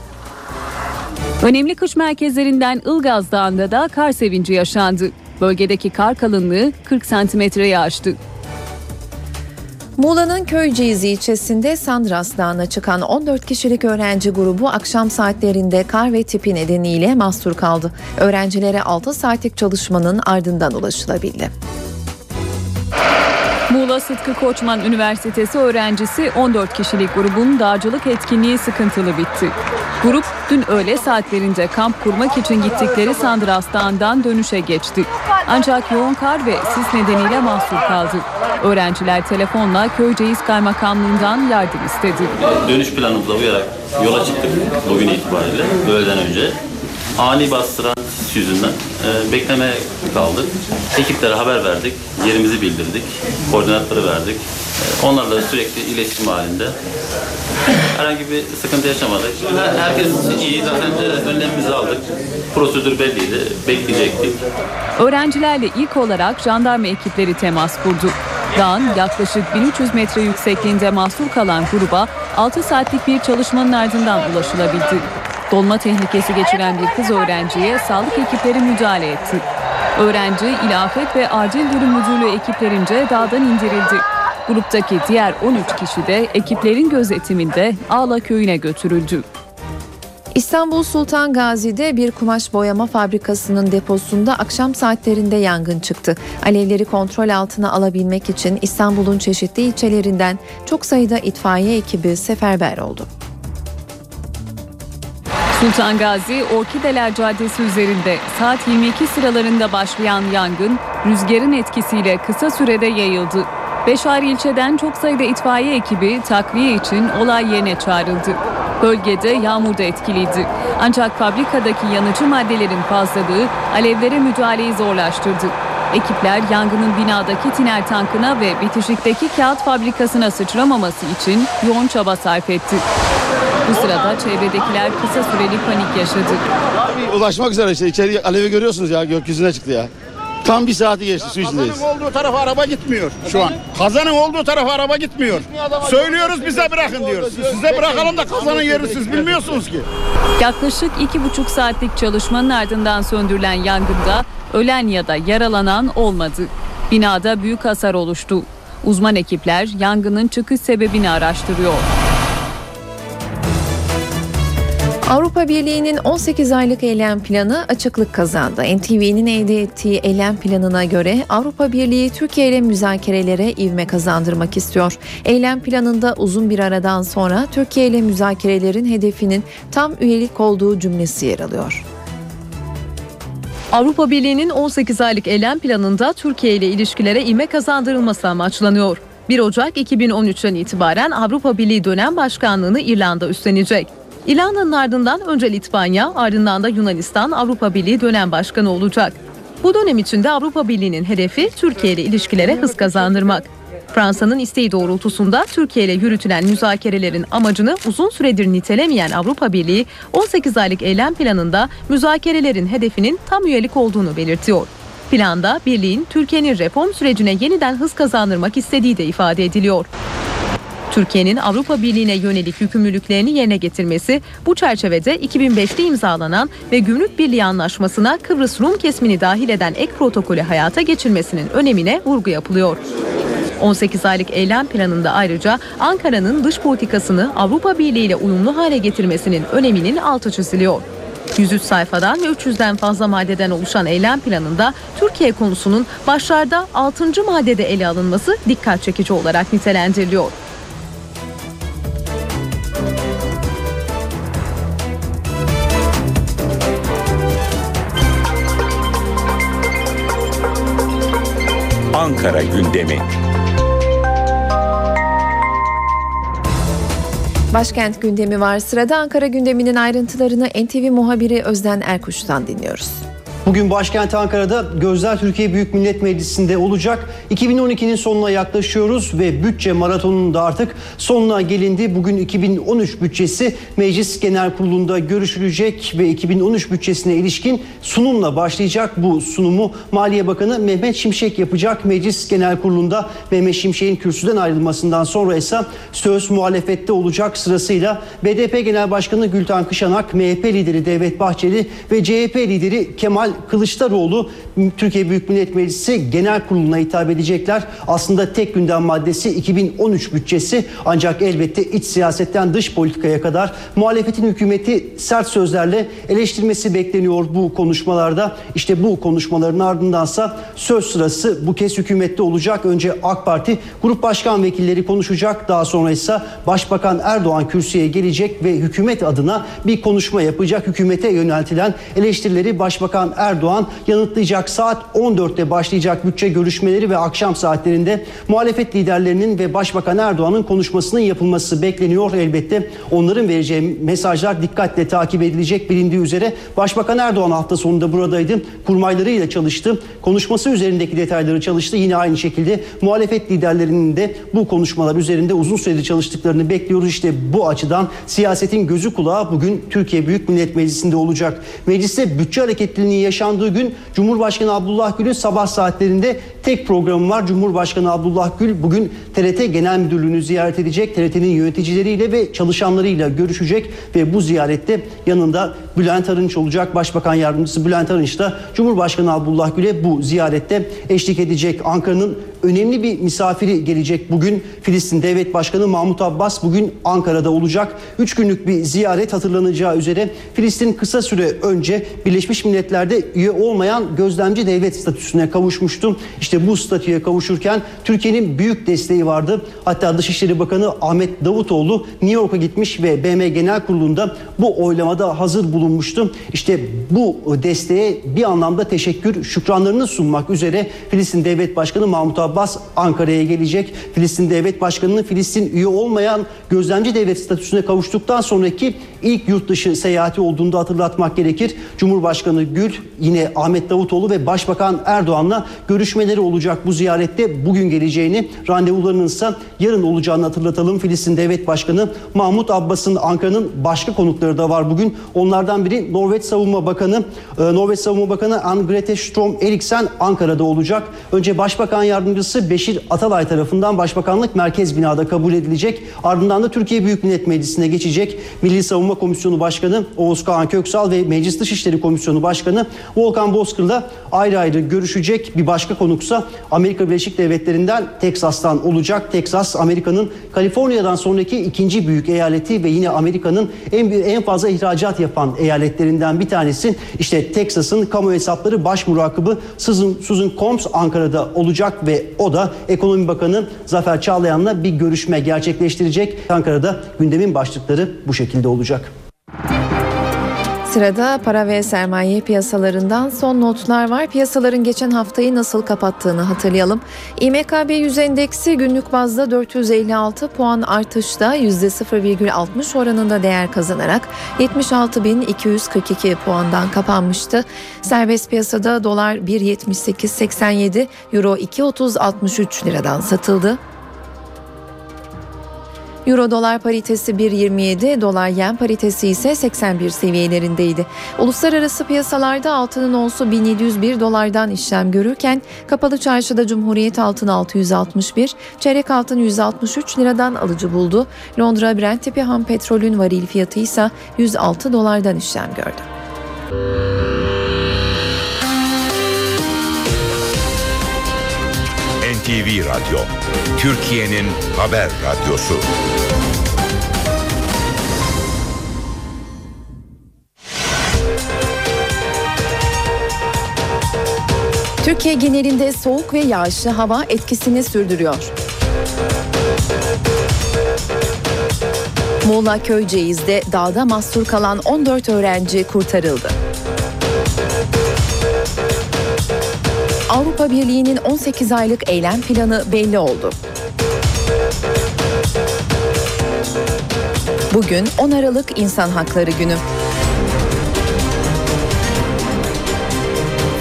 Speaker 2: Önemli kış merkezlerinden Ilgaz Dağı'nda da kar sevinci yaşandı. Bölgedeki kar kalınlığı 40 santimetreyi aştı.
Speaker 3: Muğla'nın Köyceğiz ilçesinde Sandras Dağı'na çıkan 14 kişilik öğrenci grubu akşam saatlerinde kar ve tipi nedeniyle mahsur kaldı. Öğrencilere 6 saatlik çalışmanın ardından ulaşılabildi.
Speaker 2: Muğla Sıtkı Koçman Üniversitesi öğrencisi 14 kişilik grubun dağcılık etkinliği sıkıntılı bitti. Grup dün öğle saatlerinde kamp kurmak için gittikleri Sandras Dağı'ndan dönüşe geçti. Ancak yoğun kar ve sis nedeniyle mahsur kaldı. Öğrenciler telefonla Köyceğiz Kaymakamlığından yardım istedi.
Speaker 11: Dönüş planımıza uyarak yola çıktık bugün itibariyle öğleden önce. Ani bastıran sis yüzünden e, bekleme kaldık. Ekiplere haber verdik, yerimizi bildirdik, koordinatları verdik. E, onlarla sürekli iletişim halinde. Herhangi bir sıkıntı yaşamadık. Herkes iyi, zaten önlemimizi aldık. Prosedür belliydi, bekleyecektik.
Speaker 2: Öğrencilerle ilk olarak jandarma ekipleri temas kurdu. Dağın yaklaşık 1300 metre yüksekliğinde mahsur kalan gruba 6 saatlik bir çalışmanın ardından ulaşılabildi. Dolma tehlikesi geçiren bir kız öğrenciye sağlık ekipleri müdahale etti. Öğrenci İlafet ve Acil Durum Müdürlüğü ekiplerince dağdan indirildi. Gruptaki diğer 13 kişi de ekiplerin gözetiminde Ağla köyüne götürüldü.
Speaker 3: İstanbul Sultan Gazi'de bir kumaş boyama fabrikasının deposunda akşam saatlerinde yangın çıktı. Alevleri kontrol altına alabilmek için İstanbul'un çeşitli ilçelerinden çok sayıda itfaiye ekibi seferber oldu.
Speaker 2: Sultan Gazi Orkideler Caddesi üzerinde saat 22 sıralarında başlayan yangın rüzgarın etkisiyle kısa sürede yayıldı. Beş ayrı ilçeden çok sayıda itfaiye ekibi takviye için olay yerine çağrıldı. Bölgede yağmur da etkiliydi. Ancak fabrikadaki yanıcı maddelerin fazlalığı alevlere müdahaleyi zorlaştırdı. Ekipler yangının binadaki tiner tankına ve bitişikteki kağıt fabrikasına sıçramaması için yoğun çaba sarf etti. Bu sırada çevredekiler kısa süreli panik yaşadı.
Speaker 12: Ulaşmak üzere işte içeri alevi görüyorsunuz ya gökyüzüne çıktı ya. Tam bir saati geçti su içindeyiz.
Speaker 13: Kazanın olduğu tarafa araba gitmiyor şu an. Kazanın olduğu tarafa araba gitmiyor. Söylüyoruz bize bırakın diyoruz. Size bırakalım da kazanın yerini siz bilmiyorsunuz ki.
Speaker 2: Yaklaşık iki buçuk saatlik çalışmanın ardından söndürülen yangında ölen ya da yaralanan olmadı. Binada büyük hasar oluştu. Uzman ekipler yangının çıkış sebebini araştırıyor.
Speaker 3: Avrupa Birliği'nin 18 aylık eylem planı açıklık kazandı. NTV'nin elde ettiği eylem planına göre Avrupa Birliği Türkiye ile müzakerelere ivme kazandırmak istiyor. Eylem planında uzun bir aradan sonra Türkiye ile müzakerelerin hedefinin tam üyelik olduğu cümlesi yer alıyor.
Speaker 14: Avrupa Birliği'nin 18 aylık eylem planında Türkiye ile ilişkilere ivme kazandırılması amaçlanıyor. 1 Ocak 2013'ten itibaren Avrupa Birliği dönem başkanlığını İrlanda üstlenecek. İlanın ardından önce Litvanya, ardından da Yunanistan Avrupa Birliği dönem başkanı olacak. Bu dönem içinde Avrupa Birliği'nin hedefi Türkiye ile ilişkilere hız kazandırmak. Fransa'nın isteği doğrultusunda Türkiye ile yürütülen müzakerelerin amacını uzun süredir nitelemeyen Avrupa Birliği 18 aylık eylem planında müzakerelerin hedefinin tam üyelik olduğunu belirtiyor. Planda birliğin Türkiye'nin reform sürecine yeniden hız kazandırmak istediği de ifade ediliyor. Türkiye'nin Avrupa Birliği'ne yönelik yükümlülüklerini yerine getirmesi bu çerçevede 2005'te imzalanan ve Gümrük Birliği Anlaşması'na Kıbrıs Rum kesmini dahil eden ek protokolü hayata geçirmesinin önemine vurgu yapılıyor. 18 aylık eylem planında ayrıca Ankara'nın dış politikasını Avrupa Birliği ile uyumlu hale getirmesinin öneminin altı çiziliyor. 103 sayfadan ve 300'den fazla maddeden oluşan eylem planında Türkiye konusunun başlarda 6. maddede ele alınması dikkat çekici olarak nitelendiriliyor.
Speaker 1: Ankara gündemi.
Speaker 3: Başkent gündemi var. Sırada Ankara gündeminin ayrıntılarını NTV muhabiri Özden Erkuş'tan dinliyoruz.
Speaker 22: Bugün başkent Ankara'da Gözler Türkiye Büyük Millet Meclisi'nde olacak. 2012'nin sonuna yaklaşıyoruz ve bütçe maratonunun da artık sonuna gelindi. Bugün 2013 bütçesi Meclis Genel Kurulu'nda görüşülecek ve 2013 bütçesine ilişkin sunumla başlayacak. Bu sunumu Maliye Bakanı Mehmet Şimşek yapacak. Meclis Genel Kurulu'nda Mehmet Şimşek'in kürsüden ayrılmasından sonra ise söz muhalefette olacak sırasıyla BDP Genel Başkanı Gülten Kışanak, MHP lideri Devlet Bahçeli ve CHP lideri Kemal Kılıçdaroğlu Türkiye Büyük Millet Meclisi Genel Kurulu'na hitap edecekler. Aslında tek gündem maddesi 2013 bütçesi ancak elbette iç siyasetten dış politikaya kadar muhalefetin hükümeti sert sözlerle eleştirmesi bekleniyor bu konuşmalarda. İşte bu konuşmaların ardındansa söz sırası bu kez hükümette olacak. Önce AK Parti Grup Başkan Vekilleri konuşacak. Daha sonra ise Başbakan Erdoğan kürsüye gelecek ve hükümet adına bir konuşma yapacak. Hükümete yöneltilen eleştirileri Başbakan Erdoğan yanıtlayacak. Saat 14'te başlayacak bütçe görüşmeleri ve akşam saatlerinde muhalefet liderlerinin ve Başbakan Erdoğan'ın konuşmasının yapılması bekleniyor. Elbette onların vereceği mesajlar dikkatle takip edilecek bilindiği üzere Başbakan Erdoğan hafta sonunda buradaydı. Kurmaylarıyla çalıştı. Konuşması üzerindeki detayları çalıştı. Yine aynı şekilde muhalefet liderlerinin de bu konuşmalar üzerinde uzun süredir çalıştıklarını bekliyoruz. İşte bu açıdan siyasetin gözü kulağı bugün Türkiye Büyük Millet Meclisi'nde olacak. Mecliste bütçe hareketliliğinin yaşandığı gün Cumhurbaşkanı Abdullah Gül'ün sabah saatlerinde tek programı var. Cumhurbaşkanı Abdullah Gül bugün TRT Genel Müdürlüğü'nü ziyaret edecek. TRT'nin yöneticileriyle ve çalışanlarıyla görüşecek ve bu ziyarette yanında Bülent Arınç olacak. Başbakan Yardımcısı Bülent Arınç da Cumhurbaşkanı Abdullah Gül'e bu ziyarette eşlik edecek. Ankara'nın önemli bir misafiri gelecek bugün. Filistin Devlet Başkanı Mahmut Abbas bugün Ankara'da olacak. Üç günlük bir ziyaret hatırlanacağı üzere Filistin kısa süre önce Birleşmiş Milletler'de üye olmayan gözlemci devlet statüsüne kavuşmuştu. İşte bu statüye kavuşurken Türkiye'nin büyük desteği vardı. Hatta Dışişleri Bakanı Ahmet Davutoğlu New York'a gitmiş ve BM Genel Kurulu'nda bu oylamada hazır bulunmuştu. İşte bu desteğe bir anlamda teşekkür, şükranlarını sunmak üzere Filistin Devlet Başkanı Mahmut Abbas Ankara'ya gelecek. Filistin Devlet Başkanı'nın Filistin üye olmayan gözlemci devlet statüsüne kavuştuktan sonraki ilk yurt dışı seyahati olduğunu hatırlatmak gerekir. Cumhurbaşkanı Gül yine Ahmet Davutoğlu ve Başbakan Erdoğan'la görüşmeleri olacak bu ziyarette bugün geleceğini randevularının ise yarın olacağını hatırlatalım. Filistin Devlet Başkanı Mahmut Abbas'ın Ankara'nın başka konukları da var bugün. Onlardan biri Norveç Savunma Bakanı e, Norveç Savunma Bakanı Ann-Grete Strom Eriksen Ankara'da olacak. Önce Başbakan Yardımcısı Beşir Atalay tarafından Başbakanlık Merkez Binada kabul edilecek. Ardından da Türkiye Büyük Millet Meclisi'ne geçecek. Milli Savunma Komisyonu Başkanı Oğuz Kağan Köksal ve Meclis Dışişleri Komisyonu Başkanı Volkan Bozkır'la ayrı ayrı görüşecek. Bir başka konuksa Amerika Birleşik Devletleri'nden Teksas'tan olacak. Teksas Amerika'nın Kaliforniya'dan sonraki ikinci büyük eyaleti ve yine Amerika'nın en en fazla ihracat yapan eyaletlerinden bir tanesi. İşte Teksas'ın kamu hesapları baş murakabı Susan, Susan Combs Ankara'da olacak ve o da Ekonomi Bakanı Zafer Çağlayan'la bir görüşme gerçekleştirecek. Ankara'da gündemin başlıkları bu şekilde olacak.
Speaker 3: Sırada para ve sermaye piyasalarından son notlar var. Piyasaların geçen haftayı nasıl kapattığını hatırlayalım. İMKB 100 endeksi günlük bazda 456 puan artışta %0,60 oranında değer kazanarak 76.242 puandan kapanmıştı. Serbest piyasada dolar 1.7887, euro 2.3063 liradan satıldı. Euro dolar paritesi 1.27, dolar yen paritesi ise 81 seviyelerindeydi. Uluslararası piyasalarda altının onsu 1701 dolardan işlem görürken kapalı çarşıda Cumhuriyet altın 661, çeyrek altın 163 liradan alıcı buldu. Londra Brent tipi ham petrolün varil fiyatı ise 106 dolardan işlem gördü.
Speaker 1: NTV Radyo, Türkiye'nin haber radyosu.
Speaker 3: Türkiye genelinde soğuk ve yağışlı hava etkisini sürdürüyor. Muğla Köyceğiz'de dağda mahsur kalan 14 öğrenci kurtarıldı. Avrupa Birliği'nin 18 aylık eylem planı belli oldu. Bugün 10 Aralık İnsan Hakları Günü.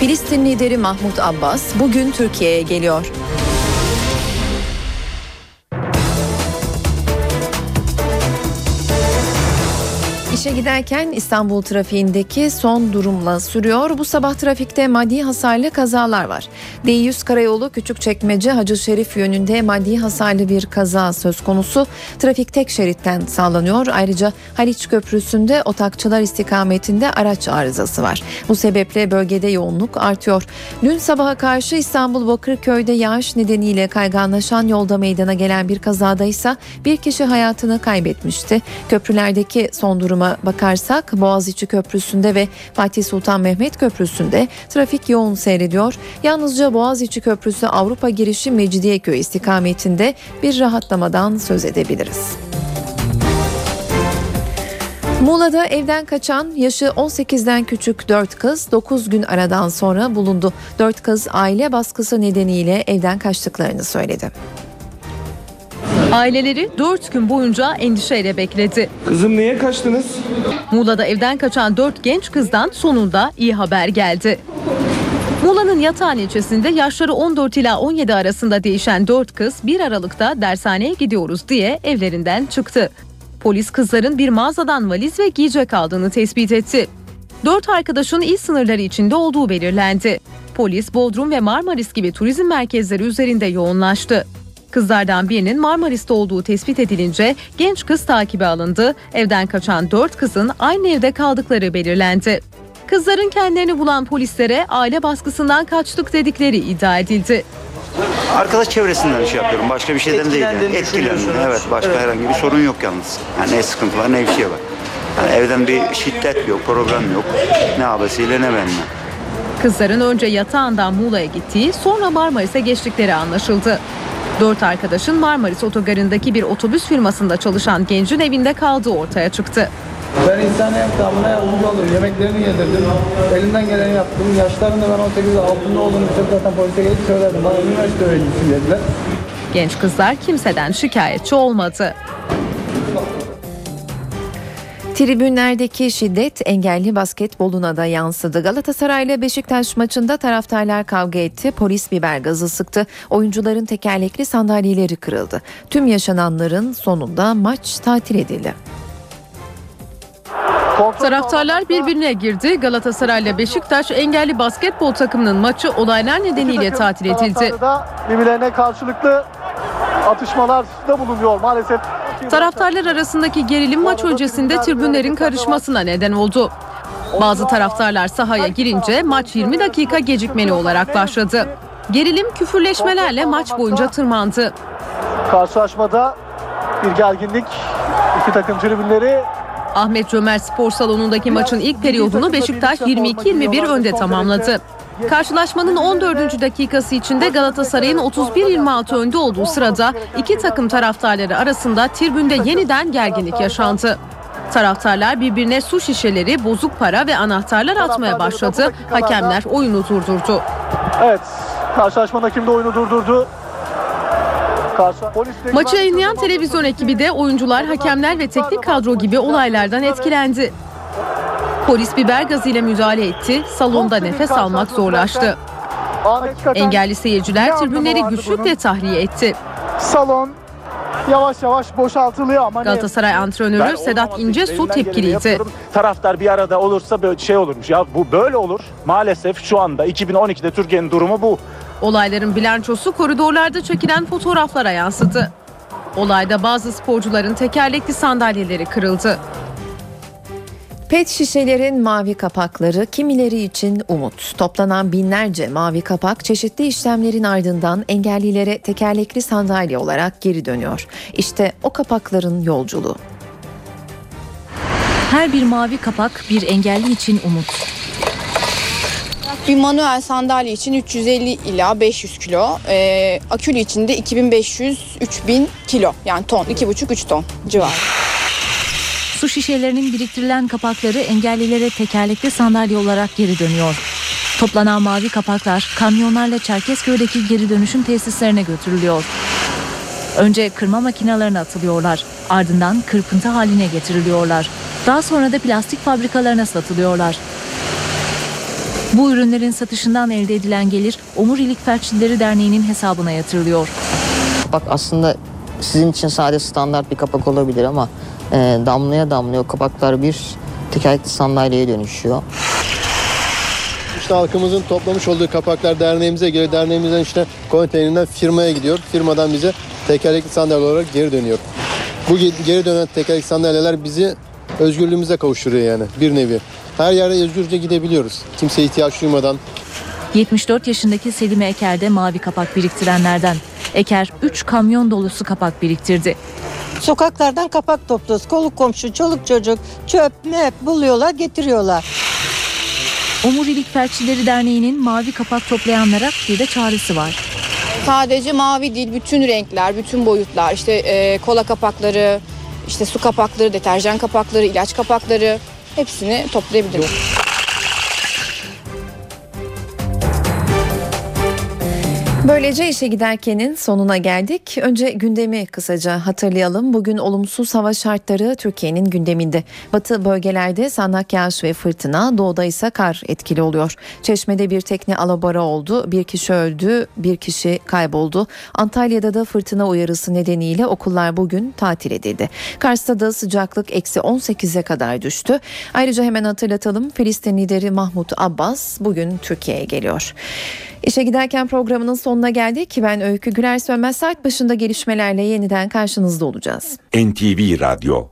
Speaker 3: Filistin lideri Mahmut Abbas bugün Türkiye'ye geliyor. İşe giderken İstanbul trafiğindeki son durumla sürüyor. Bu sabah trafikte maddi hasarlı kazalar var. D100 Karayolu Küçükçekmece Hacı Şerif yönünde maddi hasarlı bir kaza söz konusu. Trafik tek şeritten sağlanıyor. Ayrıca Haliç Köprüsü'nde otakçılar istikametinde araç arızası var. Bu sebeple bölgede yoğunluk artıyor. Dün sabaha karşı İstanbul Bakırköy'de yağış nedeniyle kayganlaşan yolda meydana gelen bir kazada ise bir kişi hayatını kaybetmişti. Köprülerdeki son duruma bakarsak Boğaziçi Köprüsü'nde ve Fatih Sultan Mehmet Köprüsü'nde trafik yoğun seyrediyor. Yalnızca Boğaziçi Köprüsü Avrupa girişi Mecidiyeköy istikametinde bir rahatlamadan söz edebiliriz. Muğla'da evden kaçan yaşı 18'den küçük 4 kız 9 gün aradan sonra bulundu. 4 kız aile baskısı nedeniyle evden kaçtıklarını söyledi.
Speaker 14: Aileleri 4 gün boyunca endişeyle bekledi.
Speaker 19: Kızım niye kaçtınız?
Speaker 14: Muğla'da evden kaçan 4 genç kızdan sonunda iyi haber geldi. Muğla'nın Yatağan ilçesinde yaşları 14 ila 17 arasında değişen 4 kız 1 Aralık'ta dershaneye gidiyoruz diye evlerinden çıktı. Polis kızların bir mağazadan valiz ve giyecek aldığını tespit etti. 4 arkadaşın il sınırları içinde olduğu belirlendi. Polis Bodrum ve Marmaris gibi turizm merkezleri üzerinde yoğunlaştı. Kızlardan birinin Marmaris'te olduğu tespit edilince genç kız takibe alındı. Evden kaçan 4 kızın aynı evde kaldıkları belirlendi. Kızların kendilerini bulan polislere aile baskısından kaçtık dedikleri iddia edildi.
Speaker 23: Arkadaş çevresinden şey yapıyorum. Başka bir şeyden değil. yani. Etkilendim. Evet. Başka
Speaker 19: Evet.
Speaker 23: herhangi bir sorun yok yalnız. Yani ne sıkıntı var ne bir şey var. Yani evden bir şiddet yok, problem yok. Ne abisiyle ne benimle.
Speaker 14: Kızların önce yatağından Muğla'ya gittiği sonra Marmaris'e geçtikleri anlaşıldı. Dört arkadaşın Marmaris otogarındaki bir otobüs firmasında çalışan gencin evinde kaldığı ortaya çıktı.
Speaker 19: Ben insan yardımına yardımcı oldum. Yemeklerini yedirdim. Elimden geleni yaptım. Yaşlarında ben 18 altında olduğunu bitirip zaten polise gelip söyledim. Bana üniversite öğrencisi dediler.
Speaker 14: Genç kızlar kimseden şikayetçi olmadı.
Speaker 3: Tribünlerdeki şiddet engelli basketboluna da yansıdı. Galatasaray ile Beşiktaş maçında taraftarlar kavga etti. Polis biber gazı sıktı. Oyuncuların tekerlekli sandalyeleri kırıldı. Tüm yaşananların sonunda maç tatil edildi.
Speaker 14: Taraftarlar birbirine girdi. Galatasaray ile Beşiktaş engelli basketbol takımının maçı olaylar nedeniyle tatil edildi.
Speaker 24: Birbirlerine karşılıklı atışmalarda bulunuyor maalesef.
Speaker 14: Taraftarlar arasındaki gerilim maç öncesinde tribünlerin karışmasına neden oldu. Bazı taraftarlar sahaya girince maç 20 dakika gecikmeli olarak başladı. Gerilim küfürleşmelerle maç boyunca tırmandı.
Speaker 24: Karşılaşmada bir gerginlik. İki takım tribünleri
Speaker 14: Ahmet Cömert Spor Salonu'ndaki maçın ilk periyodunu Beşiktaş 22-21 önde tamamladı. Karşılaşmanın 14. dakikası içinde Galatasaray'ın 31-26 önde olduğu sırada iki takım taraftarları arasında tribünde yeniden gerginlik yaşandı. Taraftarlar birbirine su şişeleri, bozuk para ve anahtarlar atmaya başladı. Hakemler oyunu durdurdu.
Speaker 24: evet karşılaşmanın hakemi de oyunu durdurdu.
Speaker 14: Maçı yayınlayan televizyon ekibi de oyuncular, hakemler ve teknik kadro gibi olaylardan etkilendi. Polis biber gazıyla müdahale etti, salonda nefes almak zorlaştı. Engelli seyirciler tribünleri güçlükle tahliye etti.
Speaker 24: Salon yavaş yavaş boşaltılıyor ama ne-
Speaker 14: Galatasaray antrenörü Sedat İncesu tepkiliydi.
Speaker 25: Taraftar bir arada olursa böyle şey olurmuş. Ya bu böyle olur. Maalesef şu anda 2012'de Türkiye'nin durumu bu.
Speaker 14: Olayların bilançosu koridorlarda çekilen fotoğraflara yansıdı. Olayda bazı sporcuların tekerlekli sandalyeleri kırıldı.
Speaker 3: Pet şişelerin mavi kapakları kimileri için umut. Toplanan binlerce mavi kapak çeşitli işlemlerin ardından engellilere tekerlekli sandalye olarak geri dönüyor. İşte o kapakların yolculuğu.
Speaker 16: Her bir mavi kapak bir engelli için umut.
Speaker 26: Bir manuel sandalye için 350 ila 500 kilo, ee, akülü için de 2500-3000 kilo yani ton, 2,5-3 ton civarı.
Speaker 16: Su şişelerinin biriktirilen kapakları engellilere tekerlekli sandalye olarak geri dönüyor. Toplanan mavi kapaklar kamyonlarla Çerkezköy'deki geri dönüşüm tesislerine götürülüyor. Önce kırma makinelerine atılıyorlar. Ardından kırpıntı haline getiriliyorlar. Daha sonra da plastik fabrikalarına satılıyorlar. Bu ürünlerin satışından elde edilen gelir Omurilik Felçlileri Derneği'nin hesabına yatırılıyor.
Speaker 27: Bak aslında sizin için sade standart bir kapak olabilir ama e, damlaya damlaya o kapaklar bir tekerlekli sandalyeye dönüşüyor.
Speaker 28: İşte halkımızın toplamış olduğu kapaklar derneğimize geliyor. Derneğimizden işte konteynerinden firmaya gidiyor. Firmadan bize tekerlekli sandalye olarak geri dönüyor. Bu ge- geri dönen tekerlekli sandalyeler bizi özgürlüğümüze kavuşturuyor yani bir nevi. Her yere özgürce gidebiliyoruz. Kimseye ihtiyaç duymadan.
Speaker 16: 74 yaşındaki Selim Eker de mavi kapak biriktirenlerden. Eker 3 kamyon dolusu kapak biriktirdi.
Speaker 29: Sokaklardan kapak topluyoruz. Koluk komşu, çoluk çocuk, çöp, mep buluyorlar, getiriyorlar.
Speaker 16: Omurilik Felçlileri Derneği'nin mavi kapak toplayanlara bir de çağrısı var.
Speaker 26: Sadece mavi değil, bütün renkler, bütün boyutlar, işte e, kola kapakları, işte su kapakları, deterjan kapakları, ilaç kapakları hepsini toplayabiliriz.
Speaker 3: Böylece işe giderkenin sonuna geldik. Önce gündemi kısaca hatırlayalım. Bugün olumsuz hava şartları Türkiye'nin gündeminde. Batı bölgelerde sağanak yağış ve fırtına, doğuda ise kar etkili oluyor. Çeşme'de bir tekne alabora oldu, bir kişi öldü, bir kişi kayboldu. Antalya'da da fırtına uyarısı nedeniyle okullar bugün tatil edildi. Kars'ta da sıcaklık eksi 18'e kadar düştü. Ayrıca hemen hatırlatalım Filistin lideri Mahmut Abbas bugün Türkiye'ye geliyor. İşe giderken programının sonuna geldik. Ben Öykü Güler Sönmez saat başında gelişmelerle yeniden karşınızda olacağız.
Speaker 1: NTV Radyo